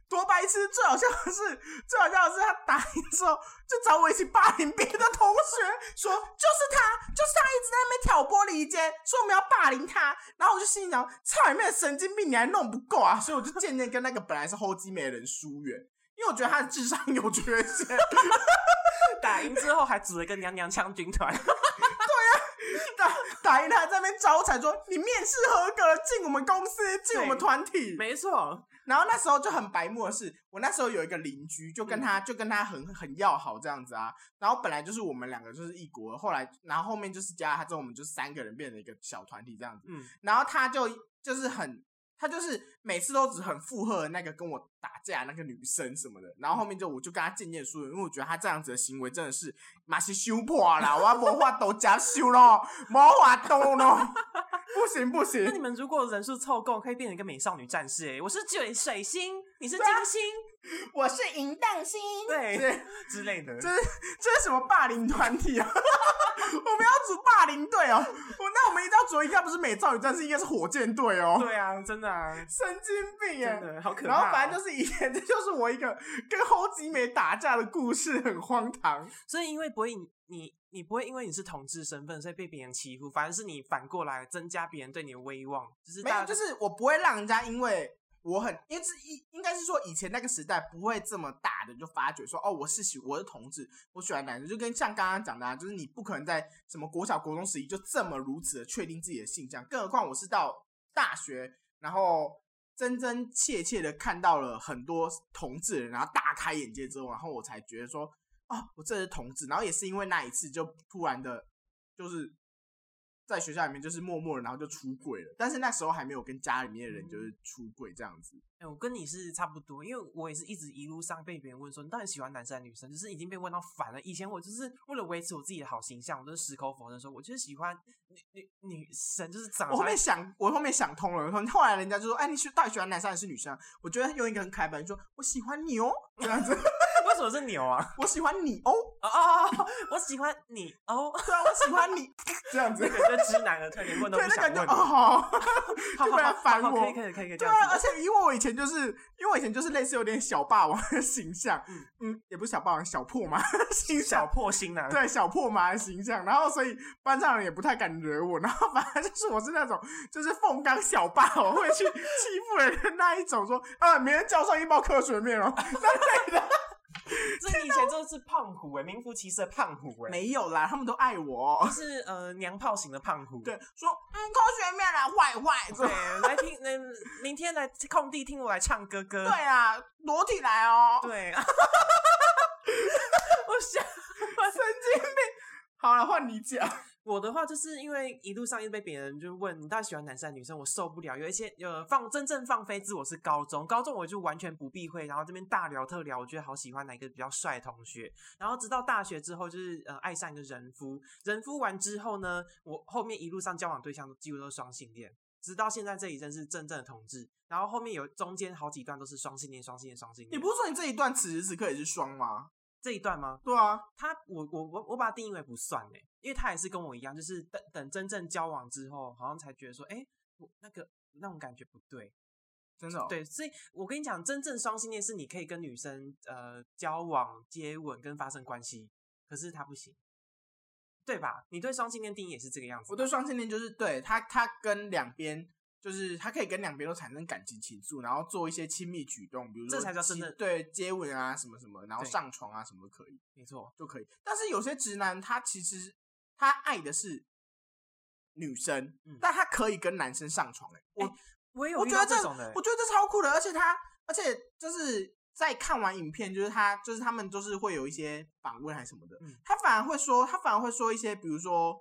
Speaker 2: 多白痴！最好笑的是，最好笑的是他打赢之后就找我一起霸凌别的同学，说就是他，就是他一直在那边挑拨离间，说我们要霸凌他。然后我就心想，操你妹的神经病，你还弄不够啊！所以我就渐渐跟那个本来是后机美人疏远，因为我觉得他的智商有缺陷。
Speaker 1: 打赢之后还组了一个娘娘腔军团，
Speaker 2: 在那边招财说你面试合格，进我们公司，进我们团体。
Speaker 1: 没错，
Speaker 2: 然后那时候就很白目的是，我那时候有一个邻居，就跟
Speaker 1: 嗯
Speaker 2: 他、就跟他很很要好这样子啊。然后本来就是我们两个就是一国，后来然后后面就是加了他之后，我们就三个人变成一个小团体这样子。
Speaker 1: 嗯，
Speaker 2: 然后他就就是很，他就是每次都只很附和那个跟我打架那个女生什么的。然后后面就我就跟他渐渐疏远，因为我觉得他这样子的行为真的是马是修破啦，我魔法都加修咯，魔法都咯，不行不行
Speaker 1: 那。你们如果人数凑够，可以变成一个美少女战士哎！我是水水星，你是金星，
Speaker 2: 我是淫荡星，
Speaker 1: 对
Speaker 2: 对。
Speaker 1: 之类的。
Speaker 2: 这是这是什么霸凌团体啊？我们要组霸凌队哦！我那我们一定要组，应该不是美少女战士，应该是火箭队哦！
Speaker 1: 对啊，真的啊，
Speaker 2: 神经病耶！
Speaker 1: 真的好可怕哦。
Speaker 2: 然后反正就是以前，这就是我一个跟后吉美打架的故事，很荒唐。
Speaker 1: 所以因为不会你你你不会因为你是同志身份，所以被别人欺负，反而是你反过来增加别人对你的威望，就是
Speaker 2: 没有，就是我不会让人家因为我很，因为是应应该是说以前那个时代不会这么大的就发觉说哦，我是喜我是同志，我喜欢男生，就跟像刚刚讲的、啊，就是你不可能在什么国小国中时期就这么如此的确定自己的性向，更何况我是到大学，然后真真切切的看到了很多同志，然后大开眼界之后，然后我才觉得说哦，我这是同志，然后也是因为那一次就突然的，就是在学校里面就是默默的，然后就出柜了。但是那时候还没有跟家里面的人就是出柜这样子。
Speaker 1: 哎、我跟你是差不多，因为我也是一直一路上被别人问说你到底喜欢男生还是女生，就是已经被问到烦了。以前我就是为了维持我自己的好形象，我都是矢口否认说，我就是喜欢女女女生，就是长
Speaker 2: 我后面想，我后面想通了。后来人家就说：“哎，你喜到底喜欢男生还是女生啊？”我觉得用一个很开白，就说：“我喜欢你哦，这样子，
Speaker 1: 为什么是牛啊？
Speaker 2: 我喜欢你哦，
Speaker 1: 哦哦，哦我喜欢你哦。
Speaker 2: 对啊，我喜欢你，这样子。
Speaker 1: 这”个就直男了，突然连问都
Speaker 2: 对，
Speaker 1: 不想问。
Speaker 2: 那感觉哦，好，
Speaker 1: 好
Speaker 2: 就不然
Speaker 1: 好好好
Speaker 2: 烦我。
Speaker 1: 可以可以可以可以这
Speaker 2: 对啊。而且因为我以前就是，因为我以前就是类似有点小霸王的形象，
Speaker 1: 嗯。
Speaker 2: 嗯嗯，也不是小霸王，小破嘛。形
Speaker 1: 小
Speaker 2: 象，
Speaker 1: 破心男，
Speaker 2: 对小破马的形象，然后所以班上人也不太敢惹我，然后反正就是我是那种就是凤刚小霸王会去欺负人的那一种，说啊，明天叫上一包科学面哦，
Speaker 1: 这你以前真的是胖虎哎，名副其实的胖虎哎，
Speaker 2: 没有啦，他们都爱我
Speaker 1: 是呃娘炮型的胖虎。
Speaker 2: 对，说嗯科学面啦，坏坏，
Speaker 1: 对，来听，那明天来空地听我来唱歌歌。
Speaker 2: 对啊，裸体来哦，
Speaker 1: 对，我想
Speaker 2: 神经病。好了，换你讲。
Speaker 1: 我的话，就是因为一路上一直被别人就问你到底喜欢男生女生，我受不了。有一些呃放真正放飞自我是高中，高中我就完全不避讳，然后这边大聊特聊，我觉得好喜欢哪一个比较帅的同学。然后直到大学之后，就是呃爱上一个人夫，人夫完之后呢，我后面一路上交往对象几乎都是双性恋。直到现在这一阵是真正的同志，然后后面有中间好几段都是双性恋、双性恋、双性恋。
Speaker 2: 你不是说你这一段此时此刻也是双吗？
Speaker 1: 这一段吗？
Speaker 2: 对啊，
Speaker 1: 他我我我我把它定义为不算嘞，因为他也是跟我一样，就是等等真正交往之后，好像才觉得说，哎、我那个那种感觉不对。
Speaker 2: 真的、哦，，
Speaker 1: 对，所以我跟你讲，真正双性恋是你可以跟女生呃交往、接吻跟发生关系，可是他不行，对吧？你对双性恋定义也是这个样子。
Speaker 2: 我对双性恋就是对他，他跟两边就是他可以跟两边都产生感情情愫，然后做一些亲密举动，比如说
Speaker 1: 这才叫
Speaker 2: 对接吻啊什么什么，然后上床啊什么都可以，
Speaker 1: 没错，
Speaker 2: 就可以。但是有些直男他其实他爱的是女生，
Speaker 1: 嗯
Speaker 2: 但他可以跟男生上床、欸。我、
Speaker 1: 哎我也有
Speaker 2: 我觉得这
Speaker 1: 到这种的欸，
Speaker 2: 我觉得这超酷的，而且他，而且就是在看完影片，就是他，就是他们就是会有一些访问还是什么的，
Speaker 1: 嗯
Speaker 2: 他反而会说，他反而会说一些，比如说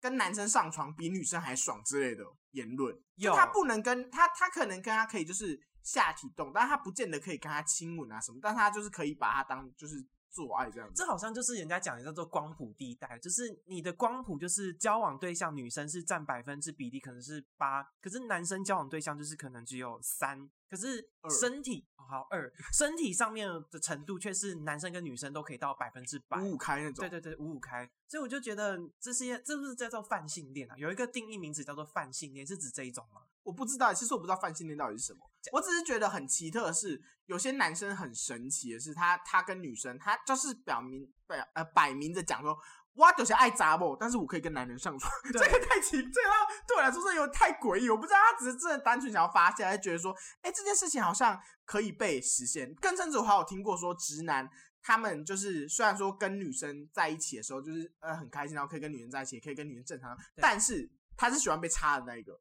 Speaker 2: 跟男生上床比女生还爽之类的言论。就
Speaker 1: 有
Speaker 2: 他不能跟他，他可能跟他可以就是下体动，但他不见得可以跟他亲吻啊什么，但他就是可以把他当就是做爱这样子
Speaker 1: 这。好像就是人家讲的叫做光谱地带，就是你的光谱就是交往对象女生是占百分之比例可能是八，可是男生交往对象就是可能只有三，可是身体哦好二，身体上面的程度却是男生跟女生都可以到百分之百。
Speaker 2: 五五开那种，
Speaker 1: 对对对，五五开，所以我就觉得这是这是不是叫做泛性恋啊？有一个定义名词叫做泛性恋，是指这一种吗？
Speaker 2: 我不知道，其实我不知道泛性恋到底是什么。我只是觉得很奇特的是，有些男生很神奇的是他，他跟女生，他就是表明表呃摆明着讲说，我就是爱杂不，但是我可以跟男人上床，这个太奇，这个对我来说是有点太诡异。我不知道他只是真的单纯想要发泄，还是觉得说，哎、这件事情好像可以被实现。更甚至我还有听过说，直男他们就是虽然说跟女生在一起的时候，就是呃很开心，然后可以跟女人在一起，也可以跟女人正常，但是他是喜欢被插的那一个。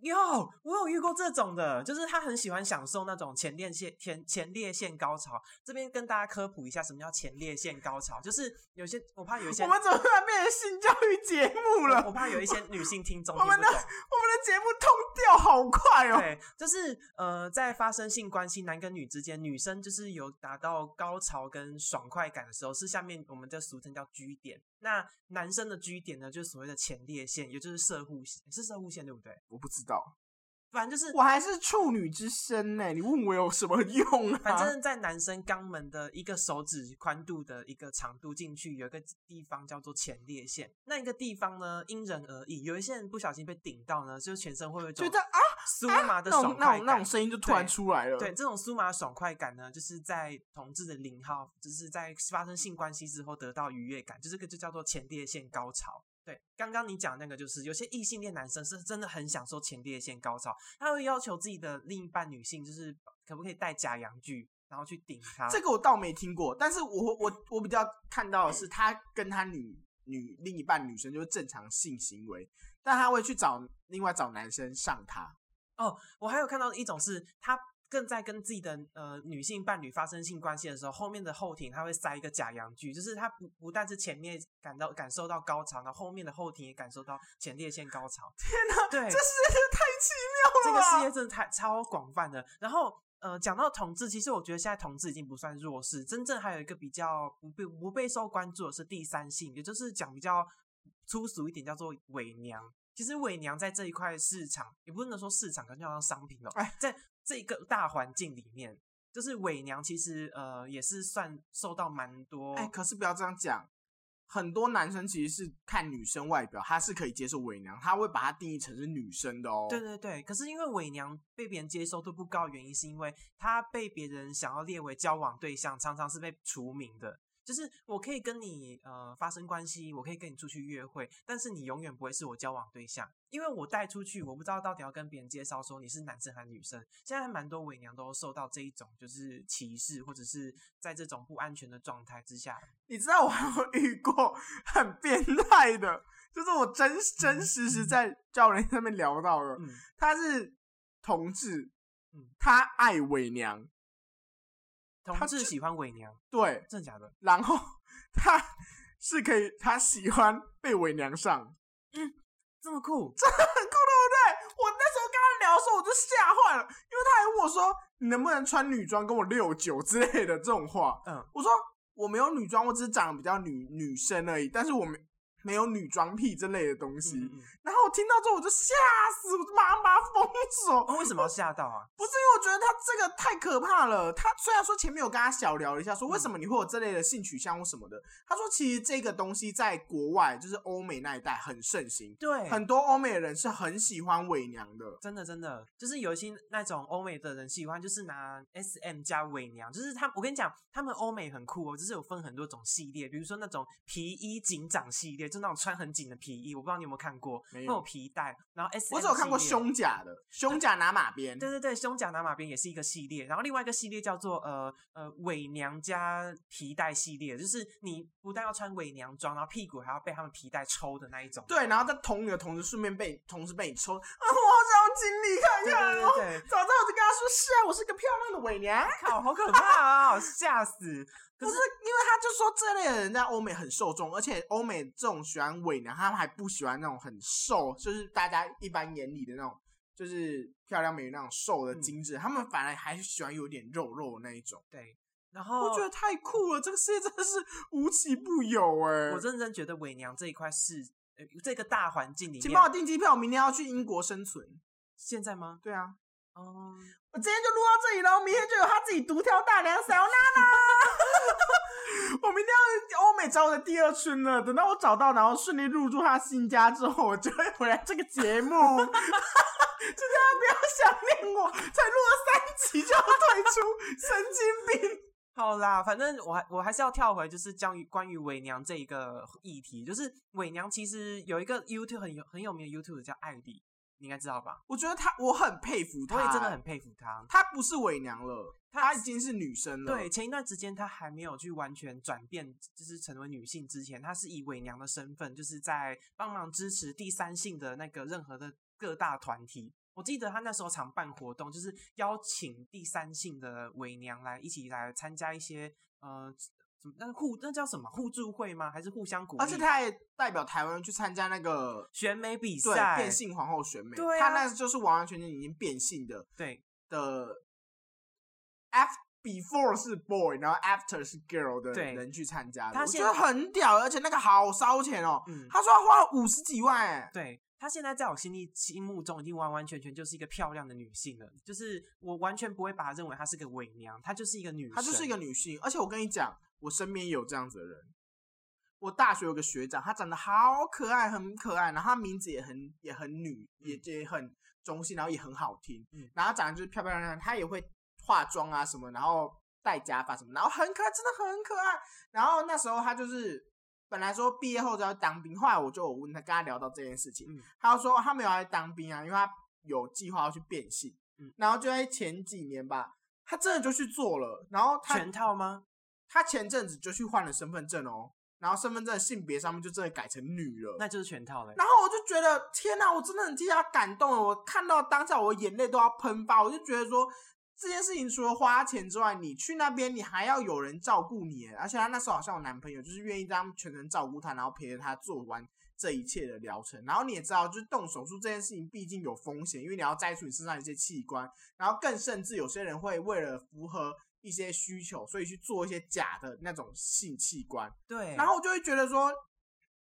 Speaker 1: 有，我有遇过这种的，就是他很喜欢享受那种前列腺前前列腺高潮。这边跟大家科普一下，什么叫前列腺高潮？就是有些我怕有一些
Speaker 2: 我们怎么突然变成性教育节目了？
Speaker 1: 我怕有一些女性听众
Speaker 2: 我们的。我们的节目痛调好快哦。
Speaker 1: 对，就是呃，在发生性关系男跟女之间，女生就是有达到高潮跟爽快感的时候，是下面我们的俗称叫 G 点。那男生的 G 点呢，就是所谓的前列腺，也就是射护腺，是射护腺对不对？
Speaker 2: 我不知道，
Speaker 1: 反正就是
Speaker 2: 我还是处女之身呢。你问我有什么用啊？
Speaker 1: 反正，在男生肛门的一个手指宽度的一个长度进去，有一个地方叫做前列腺。那一个地方呢，因人而异。有一些人不小心被顶到呢，就是全身会有一种
Speaker 2: 觉得啊，
Speaker 1: 酥麻的爽快感
Speaker 2: 种那种那种。声音就突然出来了。
Speaker 1: 对，这种酥麻爽快感呢，就是在同志的零号，就是在发生性关系之后得到愉悦感，就这个就叫做前列腺高潮。对，刚刚你讲那个就是有些异性恋男生是真的很享受前列腺高潮，他会要求自己的另一半女性就是可不可以戴假阳具，然后去顶他。
Speaker 2: 这个我倒没听过，但是我我我比较看到的是他跟他女女另一半女生就是正常性行为，但他会去找另外找男生上他。
Speaker 1: 哦，我还有看到一种是他更在跟自己的呃女性伴侣发生性关系的时候，后面的后庭他会塞一个假阳具，就是他不不但是前面感到感受到高潮，然后后面的后庭也感受到前列腺高潮。
Speaker 2: 天哪，
Speaker 1: 对，
Speaker 2: 这世界太奇妙了这！
Speaker 1: 个世界真的太超广泛的。然后呃，讲到同志，其实我觉得现在同志已经不算弱势，真正还有一个比较不被不被受关注的是第三性，也就是讲比较粗俗一点，叫做伪娘。其实伪娘在这一块市场，也不能说市场，可能就像商品哦。
Speaker 2: 哎
Speaker 1: 在这个大环境里面，就是伪娘其实呃也是算受到蛮多。
Speaker 2: 哎、可是不要这样讲。很多男生其实是看女生外表，他是可以接受伪娘，他会把它定义成是女生的哦。
Speaker 1: 对对对，可是因为伪娘被别人接受度不高，原因是因为她被别人想要列为交往对象，常常是被除名的。就是我可以跟你呃发生关系，我可以跟你出去约会，但是你永远不会是我交往对象，因为我带出去，我不知道到底要跟别人介绍说你是男生还是女生。现在蛮多伪娘都受到这一种就是歧视，或者是在这种不安全的状态之下，
Speaker 2: 你知道我还有遇过 很变态的，就是我真真实实在教人上面聊到了，
Speaker 1: 嗯，
Speaker 2: 他是同志，
Speaker 1: 嗯。
Speaker 2: 他爱伪娘，
Speaker 1: 同志
Speaker 2: 他就
Speaker 1: 喜欢伪娘，
Speaker 2: 对，
Speaker 1: 真的假的？
Speaker 2: 然后他是可以，他喜欢被伪娘上，嗯
Speaker 1: 这么酷？
Speaker 2: 真的很酷，对不对？我那时候跟他聊的时候，我就吓坏了，因为他还问我说：“你能不能穿女装跟我六九之类的这种话？”
Speaker 1: 嗯，
Speaker 2: 我说：“我没有女装，我只是长得比较女女生而已，但是我没没有女装癖这类的东西。
Speaker 1: 嗯嗯
Speaker 2: 然后我听到之后我就吓死，我就马上把它封锁。
Speaker 1: 哦，为什么要吓到啊？
Speaker 2: 不是因为我觉得他这个太可怕了。他虽然说前面有跟他小聊了一下，说
Speaker 1: 嗯
Speaker 2: 为什么你会有这类的性取向或什么的，他说其实这个东西在国外就是欧美那一带很盛行，
Speaker 1: 对，
Speaker 2: 很多欧美的人是很喜欢伪娘的。
Speaker 1: 真的真的，就是有一些那种欧美的人喜欢，就是拿 S M 加伪娘，就是他，我跟你讲，他们欧美很酷哦，就是有分很多种系列，比如说那种皮衣警长系列，就那种穿很紧的皮衣，我不知道你有没有看过，
Speaker 2: 没有
Speaker 1: 有皮带，然后 S
Speaker 2: 我只有看过胸甲的，胸甲拿马鞭。
Speaker 1: 对对对，胸甲拿马鞭也是一个系列，然后另外一个系列叫做呃呃伪娘加皮带系列，就是你不但要穿伪娘装，然后屁股还要被他们皮带抽的那一种。
Speaker 2: 对，然后在捅你的同时，顺便被同时被你抽啊！我好想要经历看
Speaker 1: 对
Speaker 2: 看哦。
Speaker 1: 对对对，
Speaker 2: 早知道我就跟他说：“是啊，我是个漂亮的伪娘。”
Speaker 1: 靠，好可怕啊，吓死！可
Speaker 2: 不是，因为他就说这类的人在欧美很受众，而且欧美这种喜欢伪娘，他们还不喜欢那种很瘦，就是大家一般眼里的那种，就是漂亮美女那种瘦的
Speaker 1: 嗯
Speaker 2: 精致，他们反而还是喜欢有点肉肉的那一种。
Speaker 1: 对，然后
Speaker 2: 我觉得太酷了，这个世界真的是无奇不有哎、
Speaker 1: 我认真觉得伪娘这一块是呃这个大环境里
Speaker 2: 请帮我
Speaker 1: 面，
Speaker 2: 订机票，我明天要去英国生存。
Speaker 1: 现在吗？
Speaker 2: 对啊，
Speaker 1: 哦，
Speaker 2: 我今天就录到这里了，明天就有他自己独挑大梁小娜娜。我明天要欧美找我的第二春了，等到我找到，然后顺利入住他新家之后，我就会回来这个节目。就大家不要想念我，才录了三集就要退出，神经病。
Speaker 1: 好啦，反正我还我还是要跳回，就是关于关于伪娘这一个议题，就是伪娘其实有一个 YouTube 很有很有名的 YouTube 叫艾莉，你应该知道吧？
Speaker 2: 我觉得他，我很佩服他，
Speaker 1: 我也真的很佩服她。
Speaker 2: 她不是伪娘了，
Speaker 1: 她
Speaker 2: 她已经是女生了。
Speaker 1: 对，前一段时间她还没有去完全转变，就是成为女性之前，她是以伪娘的身份，就是在帮忙支持第三性的那个任何的各大团体。我记得她那时候常办活动，就是邀请第三性的伪娘来一起来参加一些呃，怎么那互那叫什么互助会吗？还是互相鼓励？
Speaker 2: 而且他还代表台湾去参加那个
Speaker 1: 选美比赛，
Speaker 2: 变性皇后选美，
Speaker 1: 对啊
Speaker 2: 他那就是完完全全已经变性的
Speaker 1: 对
Speaker 2: 的 after before 是 boy，然后 after 是 girl 的人去参加的，
Speaker 1: 他现
Speaker 2: 我觉得很屌，而且那个好烧钱哦。
Speaker 1: 嗯，
Speaker 2: 他说他花了五十几万，哎，
Speaker 1: 对他现在在我心里心目中已经完完全全就是一个漂亮的女性了，就是我完全不会把她认为她是个伪娘，她就是一个女，
Speaker 2: 她就是一个。女性，而且我跟你讲，我身边也有这样子的人。我大学有个学长，他长得好可爱，很可爱，然后她名字也很也很女，也也很中性，然后也很好听，
Speaker 1: 嗯
Speaker 2: 然后长得就是漂漂亮亮，他也会化妆啊什么，然后戴假发什么，然后很可爱，真的很可爱。然后那时候他就是本来说毕业后就要当兵，后来我就有问她，跟他聊到这件事情，
Speaker 1: 嗯
Speaker 2: 她就说她没有要去当兵啊，因为他有计划要去变性，
Speaker 1: 嗯
Speaker 2: 然后就在前几年吧，他真的就去做了，然后她
Speaker 1: 全套吗？
Speaker 2: 她前阵子就去换了身份证哦，然后身份证性别上面就真的改成女了，
Speaker 1: 那就是全套了。
Speaker 2: 然后我就觉得天哪，我真的很替他感动了。我看到当下，我眼泪都要喷发。我就觉得说这件事情除了花钱之外，你去那边你还要有人照顾你，而且她那时候好像有男朋友，就是愿意这样全程照顾她，然后陪着他做完这一切的疗程。然后你也知道，就是动手术这件事情毕竟有风险，因为你要摘除你身上一些器官，然后更甚至有些人会为了符合。一些需求，所以去做一些假的那种性器官，
Speaker 1: 对，
Speaker 2: 然后我就会觉得说，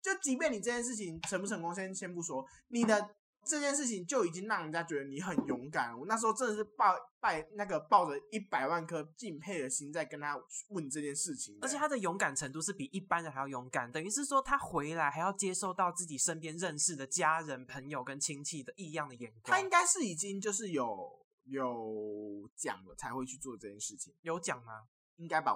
Speaker 2: 就即便你这件事情成不成功，先先不说，你的这件事情就已经让人家觉得你很勇敢。我那时候真的是抱拜那个抱着一百万颗敬佩的心在跟他问这件事情，
Speaker 1: 而且他的勇敢程度是比一般人还要勇敢，等于是说他回来还要接受到自己身边认识的家人、朋友跟亲戚的异样的眼光。
Speaker 2: 他应该是已经就是有有讲了才会去做这件事情，
Speaker 1: 有讲吗？
Speaker 2: 应该吧？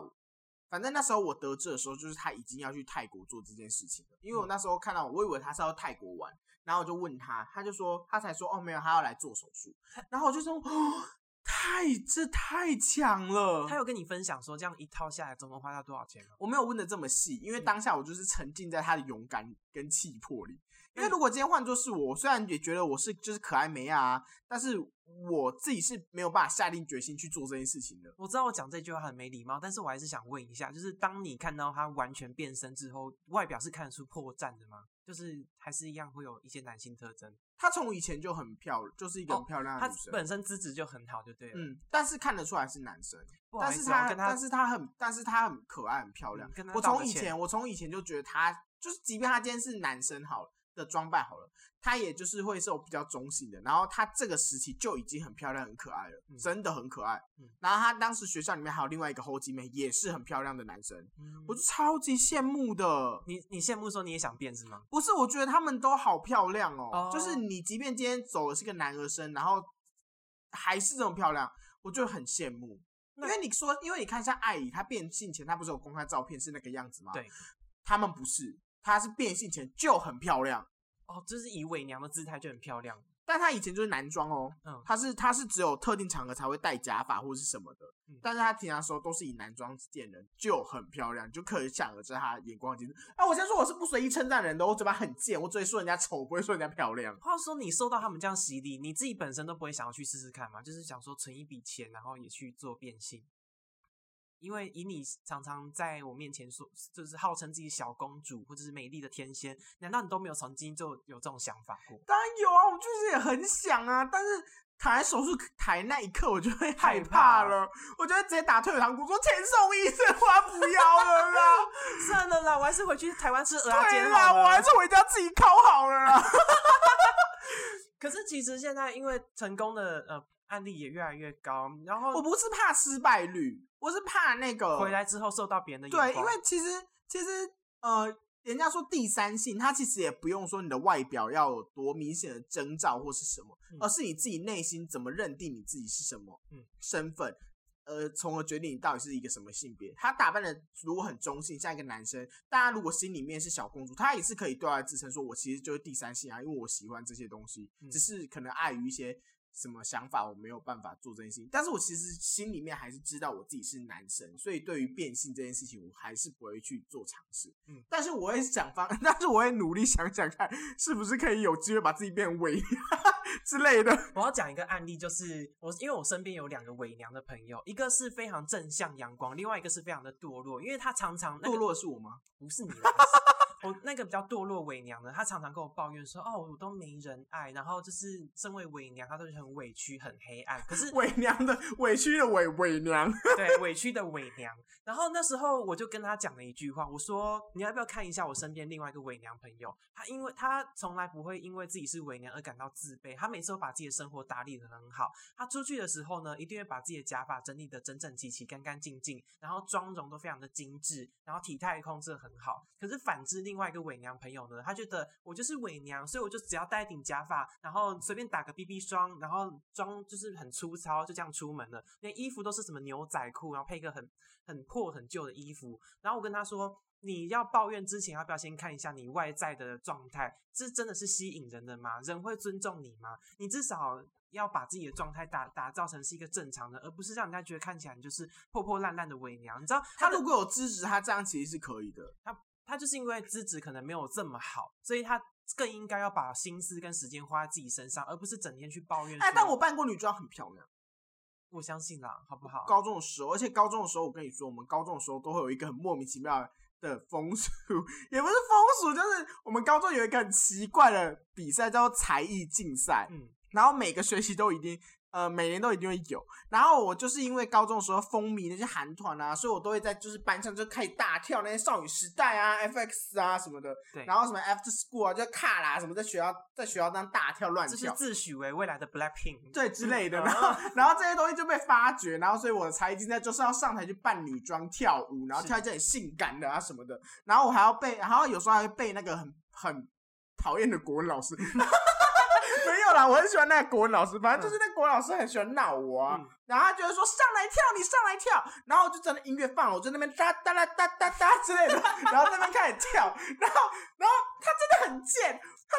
Speaker 2: 反正那时候我得知的时候，就是他已经要去泰国做这件事情了。因为我那时候看到，我以为他是要泰国玩，然后我就问他，他就说他才说哦没有，他要来做手术。然后我就说哦，太这太强了。
Speaker 1: 他有跟你分享说这样一套下来总共花了多少钱吗？
Speaker 2: 我没有问的这么细，因为
Speaker 1: 嗯
Speaker 2: 当下我就是沉浸在他的勇敢跟气魄里。因为
Speaker 1: 嗯
Speaker 2: 如果今天换作是我，我虽然也觉得我是就是可爱梅啊，但是我自己是没有办法下定决心去做这件事情的。
Speaker 1: 我知道我讲这句话很没礼貌，但是我还是想问一下，就是当你看到他完全变身之后，外表是看得出破绽的吗？就是还是一样会有一些男性特征？
Speaker 2: 她从以前就很漂亮，就是一个
Speaker 1: 哦
Speaker 2: 很漂亮的
Speaker 1: 他
Speaker 2: 女生。
Speaker 1: 本身资质就很好，就对了。
Speaker 2: 嗯，但是看得出来是男生，但是他但是他很但是他很可爱很漂亮我从以前我从以前就觉得他就是即便他今天是男生好了的装扮好了，他也就是会是有比较中性的。然后他这个时期就已经很漂亮、很可爱了，
Speaker 1: 嗯
Speaker 2: 真的很可爱。
Speaker 1: 嗯
Speaker 2: 然后他当时学校里面还有另外一个后继妹，也是很漂亮的男生，
Speaker 1: 嗯
Speaker 2: 我就超级羡慕的。
Speaker 1: 你你羡慕说你也想变是吗？
Speaker 2: 不是，我觉得他们都好漂亮哦。
Speaker 1: 哦
Speaker 2: 就是你即便今天走的是个男儿身，然后还是这么漂亮，我就很羡慕。因为你说，因为你看一下艾姨，她变性前她不是有公开照片是那个样子吗？
Speaker 1: 对，
Speaker 2: 他们不是，她是变性前就很漂亮，
Speaker 1: 哦，就是以伪娘的姿态就很漂亮。
Speaker 2: 但她以前就是男装哦。
Speaker 1: 嗯
Speaker 2: 她是她是只有特定场合才会戴假发或是什么的，
Speaker 1: 嗯
Speaker 2: 但是她平常时候都是以男装见人，就很漂亮，就可想而知她眼光精致。啊，我先说我是不随意称赞人的，我嘴巴很贱，我只会说人家丑，不会说人家漂亮。
Speaker 1: 话说你受到他们这样洗礼，你自己本身都不会想要去试试看吗？就是想说存一笔钱，然后也去做变性。因为以你常常在我面前说，就是号称自己小公主或者是美丽的天仙，难道你都没有曾经就有这种想法过？
Speaker 2: 当然有啊，我就是也很想啊，但是躺在手术台那一刻，我就会害怕了，我就会直接打退堂鼓，说钱送医生，我不要了啦，
Speaker 1: 算了啦，我还是回去台湾吃鹅啊煎
Speaker 2: 啦。我还是回家自己烤好了啦。
Speaker 1: 可是其实现在因为成功的呃案例也越来越高，然后
Speaker 2: 我不是怕失败率，我是怕那个
Speaker 1: 回来之后受到别人的眼
Speaker 2: 对，因为其实其实呃，人家说第三性，他其实也不用说你的外表要有多明显的征兆或是什么，
Speaker 1: 嗯
Speaker 2: 而是你自己内心怎么认定你自己是什么
Speaker 1: 嗯
Speaker 2: 身份。呃，从而决定你到底是一个什么性别。他打扮的如果很中性，像一个男生，大家如果心里面是小公主，他也是可以对外自称说，我其实就是第三性啊，因为我喜欢这些东西，
Speaker 1: 嗯
Speaker 2: 只是可能碍于一些什么想法，我没有办法做这件事情。但是我其实心里面还是知道我自己是男生，所以对于变性这件事情，我还是不会去做尝试。
Speaker 1: 嗯
Speaker 2: 但是我会想方，但是我会努力想想看，是不是可以有机会把自己变伪 之类的。
Speaker 1: 我要讲一个案例，就是我因为我身边有两个伪娘的朋友，一个是非常正向阳光，另外一个是非常的堕落，因为他常常、那个、
Speaker 2: 堕落是我吗？
Speaker 1: 不是你啦，我那个比较堕落伪娘的，她常常跟我抱怨说，哦，我都没人爱，然后就是身为伪娘，她都是很委屈、很黑暗，可是
Speaker 2: 伪娘的委屈的伪伪娘，
Speaker 1: 对委屈的伪娘。然后那时候我就跟她讲了一句话，我说你要不要看一下我身边另外一个伪娘朋友？她因为她从来不会因为自己是伪娘而感到自卑，她每次都把自己的生活打理的很好。她出去的时候呢，一定会把自己的假发整理的整整齐齐、干干净净，然后妆容都非常的精致，然后体态控制的很好。可是反之，另外一个伪娘朋友呢，她觉得我就是伪娘，所以我就只要戴一顶假发，然后随便打个 BB 霜，然后妆就是很粗糙，就这样出门了。那衣服都是什么牛仔裤，然后配一个很很破很旧的衣服。然后我跟他说，你要抱怨之前，要不要先看一下你外在的状态？这真的是吸引人的吗？人会尊重你吗？你至少要把自己的状态打打造成是一个正常的，而不是让人家觉得看起来你就是破破烂烂的伪娘。你知道他
Speaker 2: 他如果有支持，他这样其实是可以的。
Speaker 1: 他就是因为资质可能没有这么好，所以他更应该要把心思跟时间花在自己身上，而不是整天去抱怨。
Speaker 2: 哎，但我扮过女装很漂亮。
Speaker 1: 我相信啦，好不好？
Speaker 2: 高中的时候，而且高中的时候，我跟你说，我们高中的时候都会有一个很莫名其妙的风俗，也不是风俗，就是我们高中有一个很奇怪的比赛，叫做才艺竞赛，
Speaker 1: 嗯，
Speaker 2: 然后每个学期都一定。呃，每年都一定会有。然后我就是因为高中的时候风靡那些韩团啊，所以我都会在就是班上就开始大跳那些少女时代啊、FX 啊什么的。
Speaker 1: 对
Speaker 2: 然后什么 After School 啊，就卡啦什么，在学校在学校当大跳乱
Speaker 1: 这是
Speaker 2: 跳。
Speaker 1: 自诩为未来的 Blackpink。
Speaker 2: 对之类的，
Speaker 1: 嗯
Speaker 2: 然后然后这些东西就被发掘，然后所以我的才艺竞赛就是要上台去扮女装跳舞，然后跳一些很性感的啊什么的，然后我还要背，然后有时候还会背那个很很讨厌的国文老师。我很喜欢那个国文老师，反正就是那个国文老师很喜欢闹我啊，
Speaker 1: 嗯。
Speaker 2: 然后他就是说上来跳，你上来跳，然后我就真的音乐放了，我就那边哒哒啦哒哒哒之类的，然后在那边开始跳，然后然后他真的很贱，他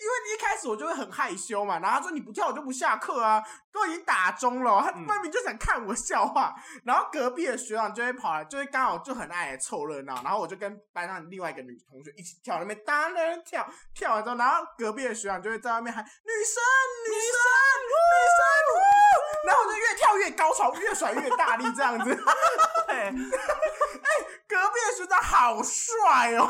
Speaker 2: 因为一开始我就会很害羞嘛，然后他说你不跳我就不下课啊，都已经打钟了，他
Speaker 1: 嗯
Speaker 2: 分明就想看我笑话，然后隔壁的学长就会跑来，就会刚好就很爱来凑热闹，然后我就跟班上另外一个女同学一起跳，那边当当跳，跳完之后，然后隔壁的学长就会在外面喊女生女生女生，然后我就越跳越高潮，越甩越大力这样子，
Speaker 1: 对，
Speaker 2: 隔壁的学长好帅哦。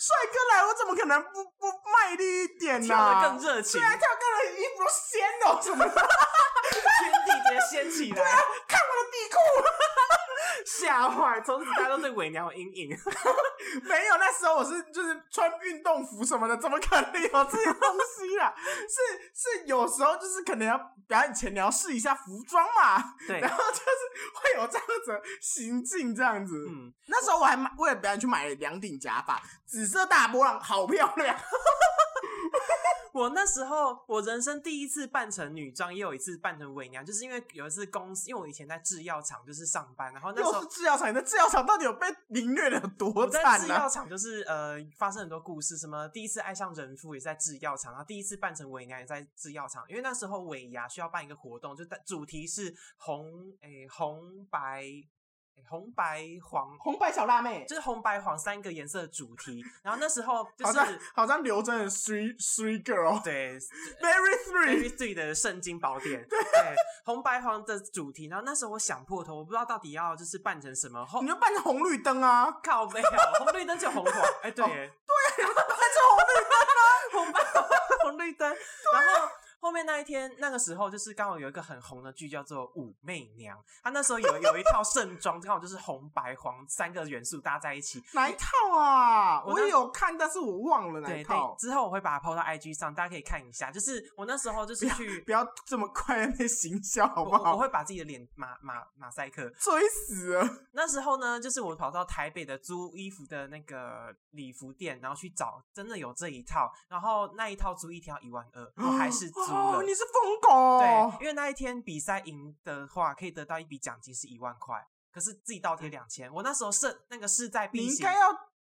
Speaker 2: 帅哥来，我怎么可能不不卖力一点呢、
Speaker 1: 跳得更热情。
Speaker 2: 对，啊，跳更热情，衣服都掀了什么，
Speaker 1: 天地直接掀起来，对啊
Speaker 2: 看我的底裤。
Speaker 1: 吓吓坏，从此大家都对伪娘有阴影。
Speaker 2: 没有，那时候我是就是穿运动服什么的，怎么可能有这些东西啦？是是，有时候就是可能要表演前你要试一下服装嘛，
Speaker 1: 对。
Speaker 2: 然后就是会有这样子行径这样子。
Speaker 1: 嗯，
Speaker 2: 那时候我还买为了表演去买了两顶假发，紫色大波浪，好漂亮。
Speaker 1: 我那时候我人生第一次扮成女装，也有一次扮成伪娘，就是因为有一次公司，因为我以前在制药厂就是上班，然后那时候
Speaker 2: 制药厂，你的制药厂到底有被凌虐的有多
Speaker 1: 我在、制药厂就是呃发生很多故事，什么第一次爱上人夫也是在制药厂，然后第一次扮成伪娘也在制药厂，因为那时候尾牙需要办一个活动，就带主题是红诶、红白诶红白黄。
Speaker 2: 红白小辣妹，
Speaker 1: 就是红白黄三个颜色的主题，然后那时候就是
Speaker 2: 好像刘真的 three three girl
Speaker 1: 对
Speaker 2: very
Speaker 1: three，Very Three 的圣经宝典，对红白黄的主题。然后那时候我想破头，我不知道到底要就是扮成什么。后
Speaker 2: 你就扮成红绿灯啊，
Speaker 1: 靠背哦，红绿灯就红黄，哎、对耶，
Speaker 2: 扮成红绿灯。
Speaker 1: 红白黄红绿灯。然后后面那一天，那个时候就是刚好有一个很红的剧叫做《武媚娘》，她那时候有有一套盛装，刚好就是红白黄三个元素搭在一起。
Speaker 2: 哪一套啊？
Speaker 1: 我
Speaker 2: 有看，但是我忘了哪
Speaker 1: 对对
Speaker 2: 一套，。
Speaker 1: 之后我会把它 PO 到 IG 上，大家可以看一下。就是我那时候就是去，
Speaker 2: 不要这么快的行销，好不
Speaker 1: 我我？会把自己的脸马马马赛克，
Speaker 2: 追死了！
Speaker 1: 那时候呢，就是我跑到台北的租衣服的那个礼服店，然后去找真的有这一套，然后那一套租一天要一万二，我还是
Speaker 2: 哦，你是疯狗。
Speaker 1: 对，因为那一天比赛赢的话，可以得到一笔奖金是一万块，可是自己倒贴两千。我那时候是那个势在必行，
Speaker 2: 应该要，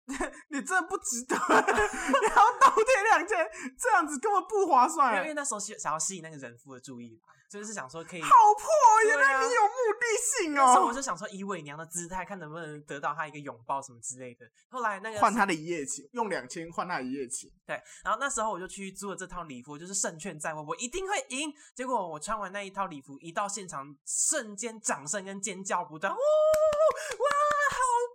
Speaker 2: 你真的不值得，你还要倒贴两千，这样子根本不划
Speaker 1: 算因为。那时候想想要吸引那个人夫的注意，就是想说可以。
Speaker 2: 好破，原来你有目的性
Speaker 1: 那时候我
Speaker 2: 哦。
Speaker 1: 就想说，以伪娘的姿态，看能不能得到他一个拥抱什么之类的。后来那个
Speaker 2: 换他的一夜情，用两千换他一夜情。
Speaker 1: 对，然后那时候我就去租了这套礼服，就是胜券在握，我一定会赢。结果我穿完那一套礼服，一到现场，瞬间掌声跟尖叫不断，哇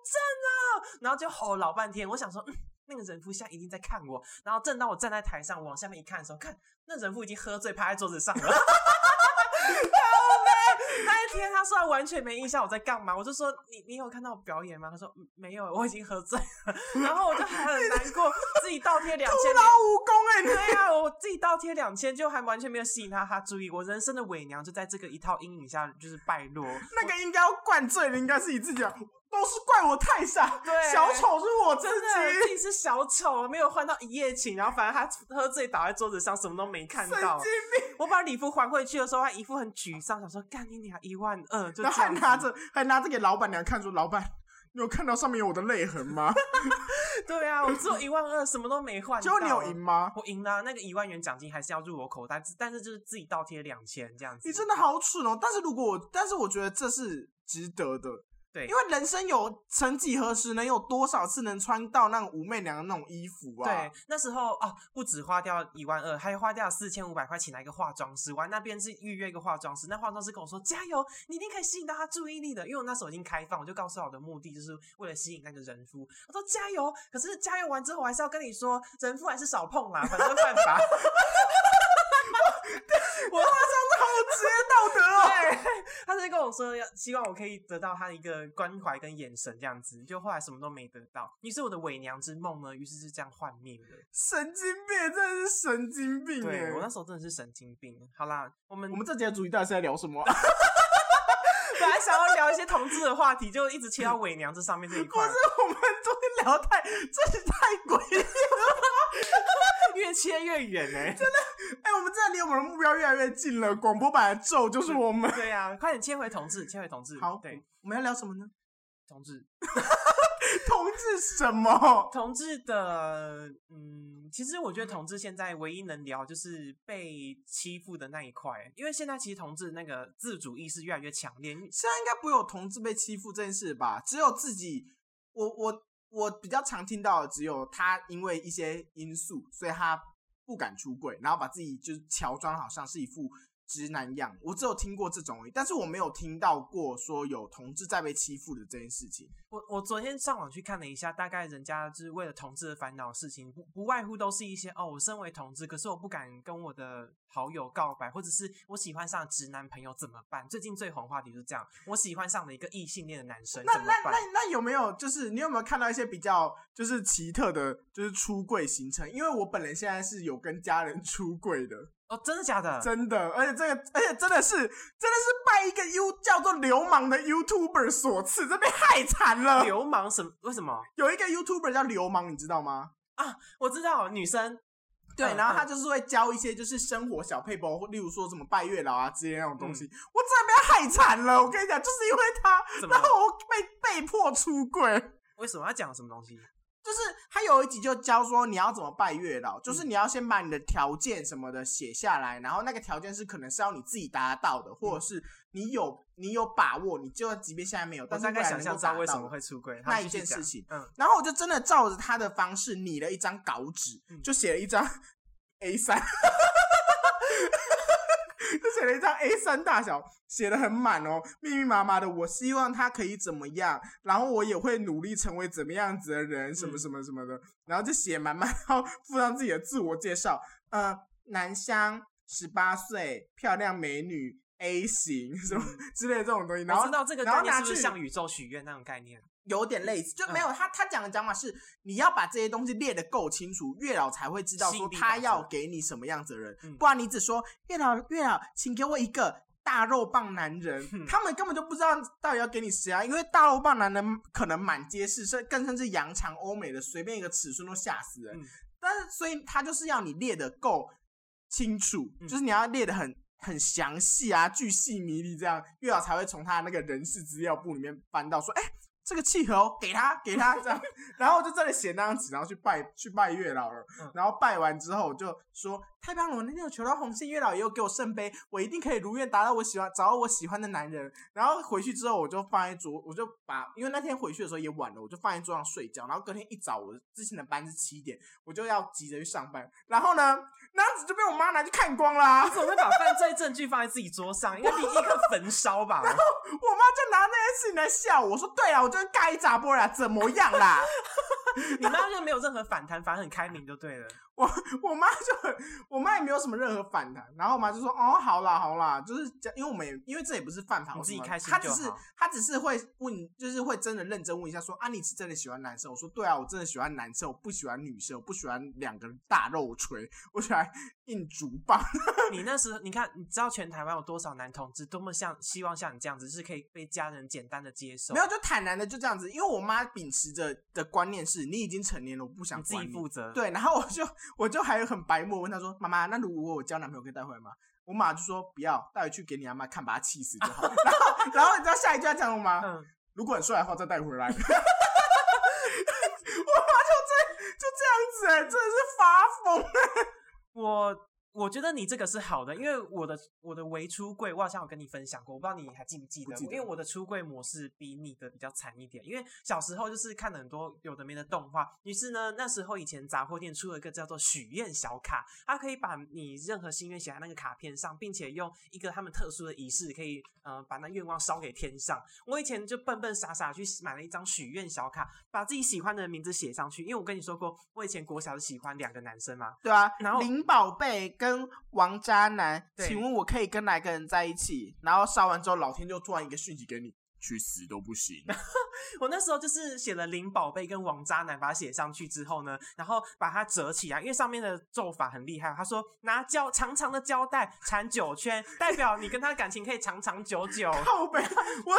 Speaker 1: 正啊！然后就吼老半天，我想说，嗯，那个人夫现在一定在看我。然后正当我站在台上往下面一看的时候，看那人夫已经喝醉趴在桌子上了。那一天他说他完全没印象我在干嘛，我就说你你有看到我表演吗？他说嗯没有，我已经喝醉了。然后我就很难过，自己倒贴两千
Speaker 2: 徒劳无功哎、你
Speaker 1: 对呀、我自己倒贴两千，就还完全没有吸引他他注意。我人生的伪娘就在这个一套阴影下就是败落。
Speaker 2: 那个应该要灌醉的，应该是你自己啊，都是怪我太傻。
Speaker 1: 对
Speaker 2: 小丑是我自
Speaker 1: 真的自
Speaker 2: 己。
Speaker 1: 是小丑，没有换到一夜情，然后反正他喝醉倒在桌子上，什么都没看
Speaker 2: 神
Speaker 1: 到
Speaker 2: 经。病！
Speaker 1: 我把礼服还回去的时候，他一副很沮丧，想说干你娘一万二，就
Speaker 2: 然后 还拿着还拿着给老板娘看，说：“老板，你有看到上面有我的泪痕吗？
Speaker 1: 对啊，我只有一万二，什么都没换。
Speaker 2: 结果你有赢？吗？
Speaker 1: 我赢了啊、那个一万元奖金还是要入我口袋，但是就是自己倒贴两千这样子。
Speaker 2: 你真的好蠢哦！但是如果我，但是我觉得这是值得的，
Speaker 1: 对，
Speaker 2: 因为人生有曾几何时，能有多少次能穿到那种武媚娘的那种衣服啊？
Speaker 1: 对，那时候啊，不止花掉一万二，还花掉四千五百块请来一个化妆师。我那边是预约一个化妆师，那化妆师跟我说加油，你一定可以吸引到他注意力的。因为我那时候已经开放，我就告诉他我的目的就是为了吸引那个人夫。我说加油，可是加油完之后，我还是要跟你说，人夫还是少碰啦，反正犯法。我化妆
Speaker 2: 好职业道德
Speaker 1: 他就跟我说要希望我可以得到他的一个关怀跟眼神这样子，就后来什么都没得到。于是我的伪娘之梦呢，于是是这样幻灭的。
Speaker 2: 神经病，真的是神经病哎！
Speaker 1: 对我那时候真的是神经病。好啦，我们
Speaker 2: 我们这节的主题到底是在聊什么？
Speaker 1: 本来想要聊一些同志的话题，就一直切到伪娘这上面这一块
Speaker 2: 不是，我们昨天聊太，真是太诡异了。
Speaker 1: 越切越远哎、真的。
Speaker 2: 哎、我们真的离我们的目标越来越近了。广播版的咒就是我们。
Speaker 1: 对呀、快点切回同志，切回同志。
Speaker 2: 好，
Speaker 1: 对，，
Speaker 2: 我们要聊什么呢？
Speaker 1: 同志，
Speaker 2: 同志什么？
Speaker 1: 同志的，嗯，其实我觉得同志现在唯一能聊就是被欺负的那一块，因为现在其实同志那个自主意识越来越强烈，
Speaker 2: 现在应该不会有同志被欺负这件事吧？只有自己，我我我比较常听到的只有他因为一些因素，所以他不敢出柜，然后把自己就是乔装好像是一副直男样，我只有听过这种而已，但是我没有听到过说有同志在被欺负的这件事情。
Speaker 1: 我我昨天上网去看了一下，大概人家就是为了同志的烦恼的事情，不不外乎都是一些哦，我身为同志，可是我不敢跟我的好友告白，或者是我喜欢上直男朋友怎么办？最近最红话题就是这样，我喜欢上了一个异性恋的男生，
Speaker 2: 那那？那那有没有就是你有没有看到一些比较就是奇特的，就是出柜行程？因为我本人现在是有跟家人出柜的，
Speaker 1: 哦，真的假的？
Speaker 2: 真的，而且这个而且真的是真的是拜一个 U 叫做流氓的 YouTuber 所赐，这被害惨了。
Speaker 1: 流氓什么？为什么？
Speaker 2: 有一个 YouTuber 叫流氓，你知道吗？
Speaker 1: 啊我知道女生
Speaker 2: 对，
Speaker 1: 嗯
Speaker 2: 然后他
Speaker 1: 嗯
Speaker 2: 就是会教一些就是生活小配包，例如说什么拜月老啊之类那种东
Speaker 1: 嗯
Speaker 2: 西。我真的被他害惨了，我跟你讲，就是因为他，然后我被被迫出柜。
Speaker 1: 为什么要讲什么东西？
Speaker 2: 就是他有一集就教说你要怎么拜月老，
Speaker 1: 嗯
Speaker 2: 就是你要先把你的条件什么的写下来，然后那个条件是可能是要你自己达到的，或者是你有你有把握，你就算即便现在没有，但是
Speaker 1: 大概想象
Speaker 2: 未来能够
Speaker 1: 知道为什么会出轨。
Speaker 2: 那一件事情
Speaker 1: 嗯，
Speaker 2: 然后我就真的照着他的方式拟了一张稿纸，
Speaker 1: 嗯。
Speaker 2: 就写了一张 A 三，就 写了一张 A 三大小，写的很满哦，密密麻麻的。我希望他可以怎么样，然后我也会努力成为怎么样子的人，什么
Speaker 1: 嗯
Speaker 2: 什么什么的，然后就写满满，然后附上自己的自我介绍，呃，南香，十八岁，漂亮美女。A 型什么之类的这种东西，然后
Speaker 1: 嗯我知道这个概念
Speaker 2: 然后拿去
Speaker 1: 是不是像宇宙许愿那种概念？
Speaker 2: 有点类似，就
Speaker 1: 嗯
Speaker 2: 没有、他他讲的讲法是，你要把这些东西列得够清楚，月老才会知道说他要给你什么样子的人，
Speaker 1: 嗯
Speaker 2: 不然你只说月老月老，请给我一个大肉棒男人，
Speaker 1: 嗯
Speaker 2: 他们根本就不知道到底要给你谁啊，因为大肉棒男人可能满街是，甚更甚至扬长欧美的，随便一个尺寸都吓死人。
Speaker 1: 嗯
Speaker 2: 但是所以他就是要你列得够清楚，
Speaker 1: 嗯
Speaker 2: 就是你要列得很。很详细啊，巨细靡离，这样月老才会从他那个人事资料簿里面翻到说，哎、这个契合哦，给他，给他这样，然后我就在那里写那张纸，然后去拜去拜月老了。
Speaker 1: 嗯
Speaker 2: 然后拜完之后，我就说太棒了，我那天有求到红线，月老也有给我圣杯，我一定可以如愿达到我喜欢找到我喜欢的男人。然后回去之后，我就放在桌，我就把因为那天回去的时候也晚了，我就放在桌上睡觉。然后隔天一早，我之前的班是七点，我就要急着去上班。然后呢，那张纸就被我妈拿去看光啦、
Speaker 1: 怎么会把犯罪证据放在自己桌上？应该立立刻焚烧吧？
Speaker 2: 然后我妈就拿那件事情来笑我，说对啊，我就是盖一砸波啦，怎么样啦？
Speaker 1: 你妈就没有任何反弹，反而很开明就对了。
Speaker 2: 我我妈就很，我妈也没有什么任何反弹，然后我妈就说哦，好啦好啦，就是这因为我们也因为这也不是犯法，
Speaker 1: 我自己开心
Speaker 2: 她只是她只是会问，就是会真的认真问一下说啊，你是真的喜欢男生？我说对啊，我真的喜欢男生，我不喜欢女生，我不喜欢两个大肉锤，我喜欢硬竹棒。
Speaker 1: 你那时候，你看，你知道全台湾有多少男同志多么像希望像你这样子，是可以被家人简单的接受，
Speaker 2: 没有就坦然的就这样子，因为我妈秉持着的观念是你已经成年了，我不想
Speaker 1: 你自己负责。，
Speaker 2: 对，然后我就我就还很白目，问他说：“妈妈，那如果我交男朋友可以带回来吗？”我妈就说：“不要，带回去给你阿妈看，把她气死就好。”然后，然后你知道下一句要讲什么吗？
Speaker 1: 嗯，
Speaker 2: 如果很帅的话，再带回来。我妈就这就这样子、欸，真的是发疯。
Speaker 1: 我我觉得你这个是好的，因为我的我的微出柜，我好像有跟你分享过，我不知道你还记不记得？
Speaker 2: 不记得
Speaker 1: 因为我的出柜模式比你的比较惨一点，因为小时候就是看了很多有的没的动画，于是呢，那时候以前杂货店出了一个叫做许愿小卡，它可以把你任何心愿写在那个卡片上，并且用一个他们特殊的仪式，可以呃把那愿望烧给天上。我以前就笨笨傻傻去买了一张许愿小卡，把自己喜欢的名字写上去，因为我跟你说过，我以前国小是喜欢两个男生嘛，
Speaker 2: 对啊，
Speaker 1: 然后
Speaker 2: 林宝贝跟王渣男，请问我可以跟哪个人在一起？然后烧完之后，老天就突然一个讯息给你，去死都不行。
Speaker 1: 我那时候就是写了林宝贝跟王渣男，把它写上去之后呢，然后把它折起来，因为上面的咒法很厉害。他说拿胶长长的胶带缠九圈，代表你跟他感情可以长长久久。
Speaker 2: 靠北啊，我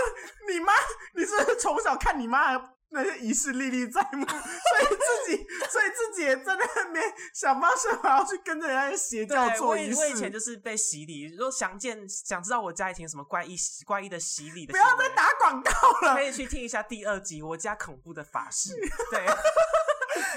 Speaker 2: 你妈，你是不是从小看你妈的那些仪式历历在目，所以自己，所以自己也在那边想方设法要去跟着人家邪教
Speaker 1: 对，
Speaker 2: 做仪式。
Speaker 1: 我以前就是被洗礼，如果想见想知道我家里有什么怪异怪异的洗礼的
Speaker 2: 不，要再打广告了
Speaker 1: 可。以去听一下第二集我家恐怖的法事。对，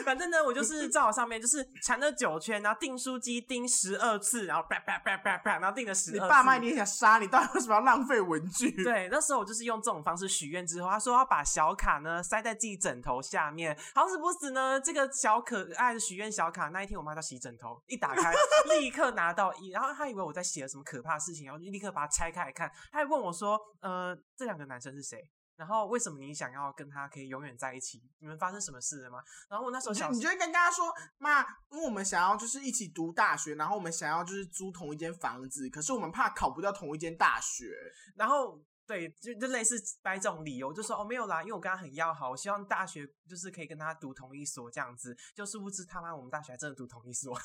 Speaker 1: 反正呢，我就是照上面就是缠了九圈，然后订书机订十二次，然后啪啪啪啪啪，然后订了十二。
Speaker 2: 你爸妈一定想杀你，到底为什么要浪费文具？
Speaker 1: 对，那时候我就是用这种方式许愿之后，他说要把小卡呢塞在自己枕头下面。好死不死呢，这个小可爱的许愿小卡，那一天我妈在洗枕头，一打开 立刻拿到一，然后他以为我在写了什么可怕的事情，然后就立刻把它拆开来看，他还问我说：“呃，这两个男生是谁？”然后为什么你想要跟他可以永远在一起？你们发生什么事了吗？然后我那时候想，
Speaker 2: 你就会跟大家说，妈，因为我们想要就是一起读大学，然后我们想要就是租同一间房子，可是我们怕考不到同一间大学。
Speaker 1: 然后对，就就类似掰这种理由，就说哦没有啦，因为我跟他很要好，我希望大学就是可以跟他读同一所这样子。就殊不知他妈我们大学还真的读同一所。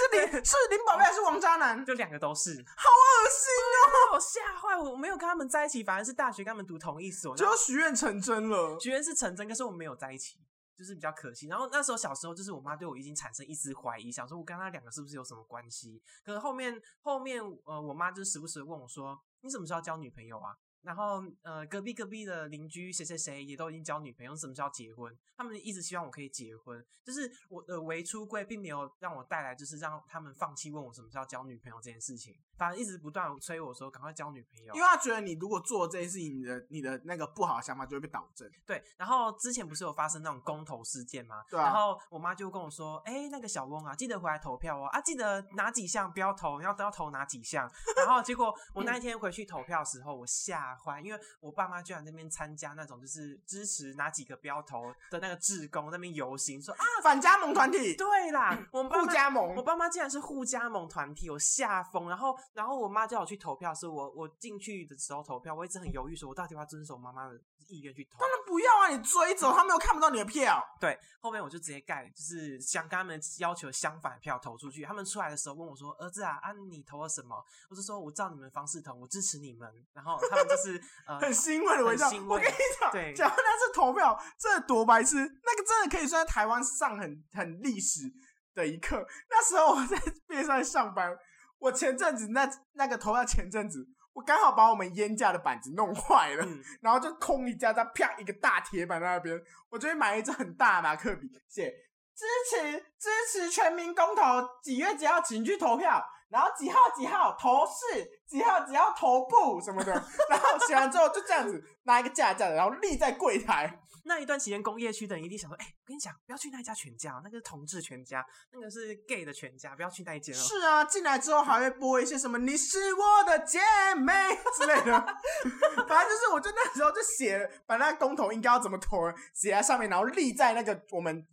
Speaker 2: 是林 是林宝贝还是王渣男？
Speaker 1: 就两个都是，
Speaker 2: 好恶心哦！
Speaker 1: 我吓坏，我没有跟他们在一起，反而是大学跟他们读同一所，
Speaker 2: 就要许愿成真了。
Speaker 1: 许愿是成真，可是我们没有在一起，就是比较可惜。然后那时候小时候，就是我妈对我已经产生一丝怀疑，想说我跟他两个是不是有什么关系？可是后面后面呃，我妈就时不时问我说：“你什么时候交女朋友啊？”然后，呃，隔壁隔壁的邻居谁谁谁也都已经交女朋友，什么时候结婚？他们一直希望我可以结婚，就是我的为出柜，并没有让我带来，就是让他们放弃问我什么时候交女朋友这件事情。反正一直不断催我说赶快交女朋友，
Speaker 2: 因为他觉得你如果做这件事情，你的你的那个不好的想法就会被导正。
Speaker 1: 对，然后之前不是有发生那种公投事件吗？
Speaker 2: 对
Speaker 1: 啊。然后我妈就跟我说：“哎，那个小翁啊，记得回来投票哦，啊，记得哪几项不要投，要要投哪几项。”然后结果我那一天回去投票的时候，我吓坏，因为我。我爸妈居然那边参加那种就是支持哪几个标投的那个志工那边游行，说啊
Speaker 2: 反加盟团体，
Speaker 1: 对啦，我们
Speaker 2: 互加盟，
Speaker 1: 我爸妈竟然是互加盟团体，我吓疯。然后，然后我妈叫我去投票，是我我进去的时候投票，我一直很犹豫，说我到底要遵守妈妈的意愿去投。
Speaker 2: 当然不要啊，你追走，他们又看不到你的票。
Speaker 1: 对，后面我就直接盖，就是想跟他们要求相反票投出去。他们出来的时候问我说：“儿子啊，啊你投了什么？”我就说：“我照你们方式投，我支持你们。”然后他们就是呃。
Speaker 2: 欣慰的微笑，我跟你讲，
Speaker 1: 对，
Speaker 2: 假如那次投票，这多白痴，那个真的可以算在台湾上很很历史的一刻。那时候我在 边上上班，我前阵子那那个投票前阵子，我刚好把我们烟架的板子弄坏了，然后就空一架，再啪一个大铁板在那边，我就会买一支很大的马克笔，写支持支持全民公投，几月几号请去投票。然后几号几号投是几号几号投不什么的，然后写完之后就这样子拿一个架架，然后立在柜台。
Speaker 1: 那一段期间，工业区的人一定想说：“哎，我跟你讲，不要去那一家全家，那个是同志全家，那个是 gay 的全家，不要去那一间。”
Speaker 2: 是啊，进来之后还会播一些什么“你是我的姐妹”之类的。反正就是，我就那时候就写，把那个公投应该要怎么投写在上面，然后立在那个我们。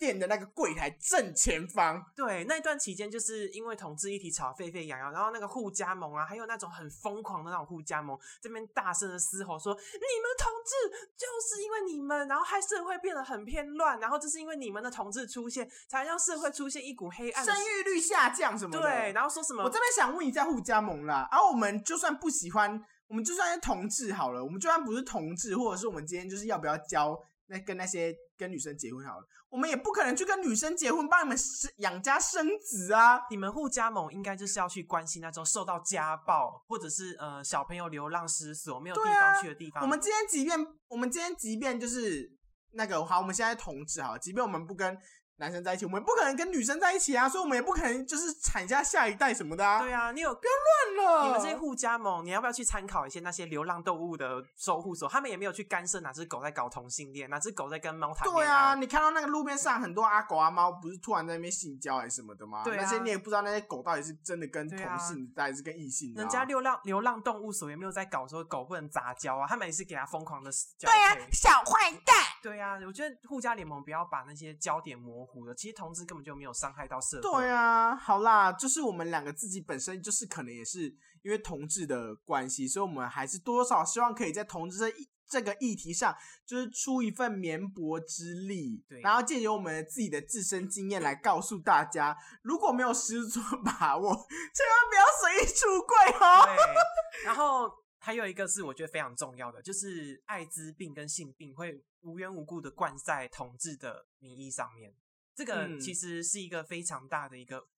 Speaker 2: 店的那个柜台正前方，
Speaker 1: 对，那一段期间就是因为同志一体吵沸沸扬扬，然后那个互加盟啊，还有那种很疯狂的那种互加盟，这边大声的嘶吼说：“你们同志就是因为你们，然后害社会变得很偏乱，然后就是因为你们的同志出现，才让社会出现一股黑暗，
Speaker 2: 生育率下降什么的。”
Speaker 1: 对，然后说什么？
Speaker 2: 我这边想问一下互加盟啦，而我们就算不喜欢，我们就算是同志好了，我们就算不是同志，或者是我们今天就是要不要交？那跟那些跟女生结婚好了，我们也不可能去跟女生结婚，帮你们生养家生子啊！
Speaker 1: 你们互加盟应该就是要去关心那种受到家暴，或者是呃小朋友流浪失所没有地方去的地方。
Speaker 2: 我们今天即便我们今天即便就是那个好，我们现在同志哈，即便我们不跟。男生在一起，我们不可能跟女生在一起啊，所以我们也不可能就是产下下一代什么的啊。
Speaker 1: 对啊，你有
Speaker 2: 不要乱
Speaker 1: 了。你们这些互加盟，你要不要去参考一些那些流浪动物的守护所？他们也没有去干涉哪只狗在搞同性恋，哪只狗在跟猫谈恋
Speaker 2: 爱。对啊，你看到那个路边上很多阿狗阿猫，不是突然在那边性交还是什么的吗？
Speaker 1: 对
Speaker 2: 啊。那些你也不知道那些狗到底是真的跟同性还是跟异性。
Speaker 1: 人家流浪流浪动物所也没有在搞说狗不能杂交啊，他们也是给它疯狂的。
Speaker 2: 对啊，小坏蛋。
Speaker 1: 对啊，我觉得互加联盟不要把那些焦点模糊了。其实同志。根本就没有伤害到社会。
Speaker 2: 对啊，好啦，就是我们两个自己本身就是可能也是因为同志的关系，所以我们还是多少希望可以在同志这这个议题上，就是出一份绵薄之力。
Speaker 1: 对，
Speaker 2: 然后借由我们自己的自身经验来告诉大家，如果没有十足把握，千万不要随意出柜哦。
Speaker 1: 对，然后还有一个是我觉得非常重要的，就是艾滋病跟性病会无缘无故的灌在同志的名义上面。这个其实是一个非常大的一个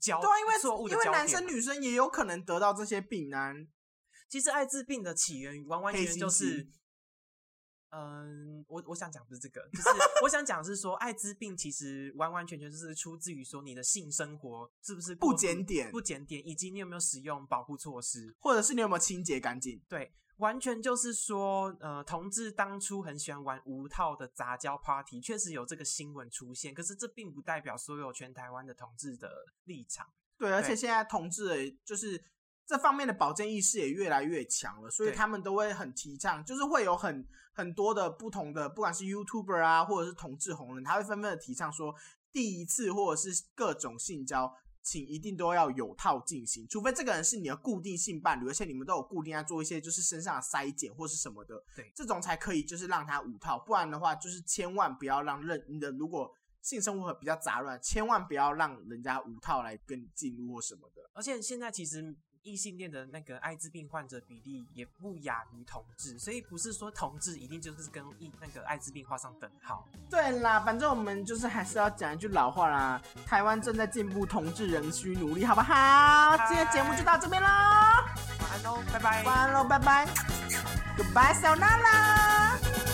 Speaker 1: 焦
Speaker 2: 对，因为错误的因为男生女生也有可能得到这些病啊。
Speaker 1: 其实艾滋病的起源完完全全就是嗯，我我想讲不是这个，就是我想讲是说，艾滋病其实完完全全就是出自于说你的性生活是不是
Speaker 2: 不检点
Speaker 1: 不检点，以及你有没有使用保护措施。
Speaker 2: 或者是你有没有清洁干净？
Speaker 1: 对，完全就是说，呃，同志当初很喜欢玩无套的杂交 party，确实有这个新闻出现，可是这并不代表所有全台湾的同志的立场。
Speaker 2: 对，而且现在同志的就是这方面的保健意识也越来越强了，所以他们都会很提倡，就是会有很很多的不同的，不管是 YouTuber 啊，或者是同志红人，他会纷纷的提倡说，第一次或者是各种性交。请一定都要有套进行，除非这个人是你的固定性伴侣，而且你们都有固定在做一些就是身上的筛检或是什么的，
Speaker 1: 对
Speaker 2: 这种才可以就是让他无套，不然的话就是千万不要让任你的如果性生活比较杂乱，千万不要让人家无套来跟你进入或什么的。
Speaker 1: 而且现在其实异性恋的那个艾滋病患者比例也不亚于同志，所以不是说同志一定就是跟异那个艾滋病画上等号。
Speaker 2: 对啦，反正我们就是还是要讲一句老话啦，台湾正在进步，同志仍需努力，好不好？今天节目就到这边喽，
Speaker 1: 晚安喽，拜拜。
Speaker 2: 晚安喽，拜拜，Goodbye，小娜啦。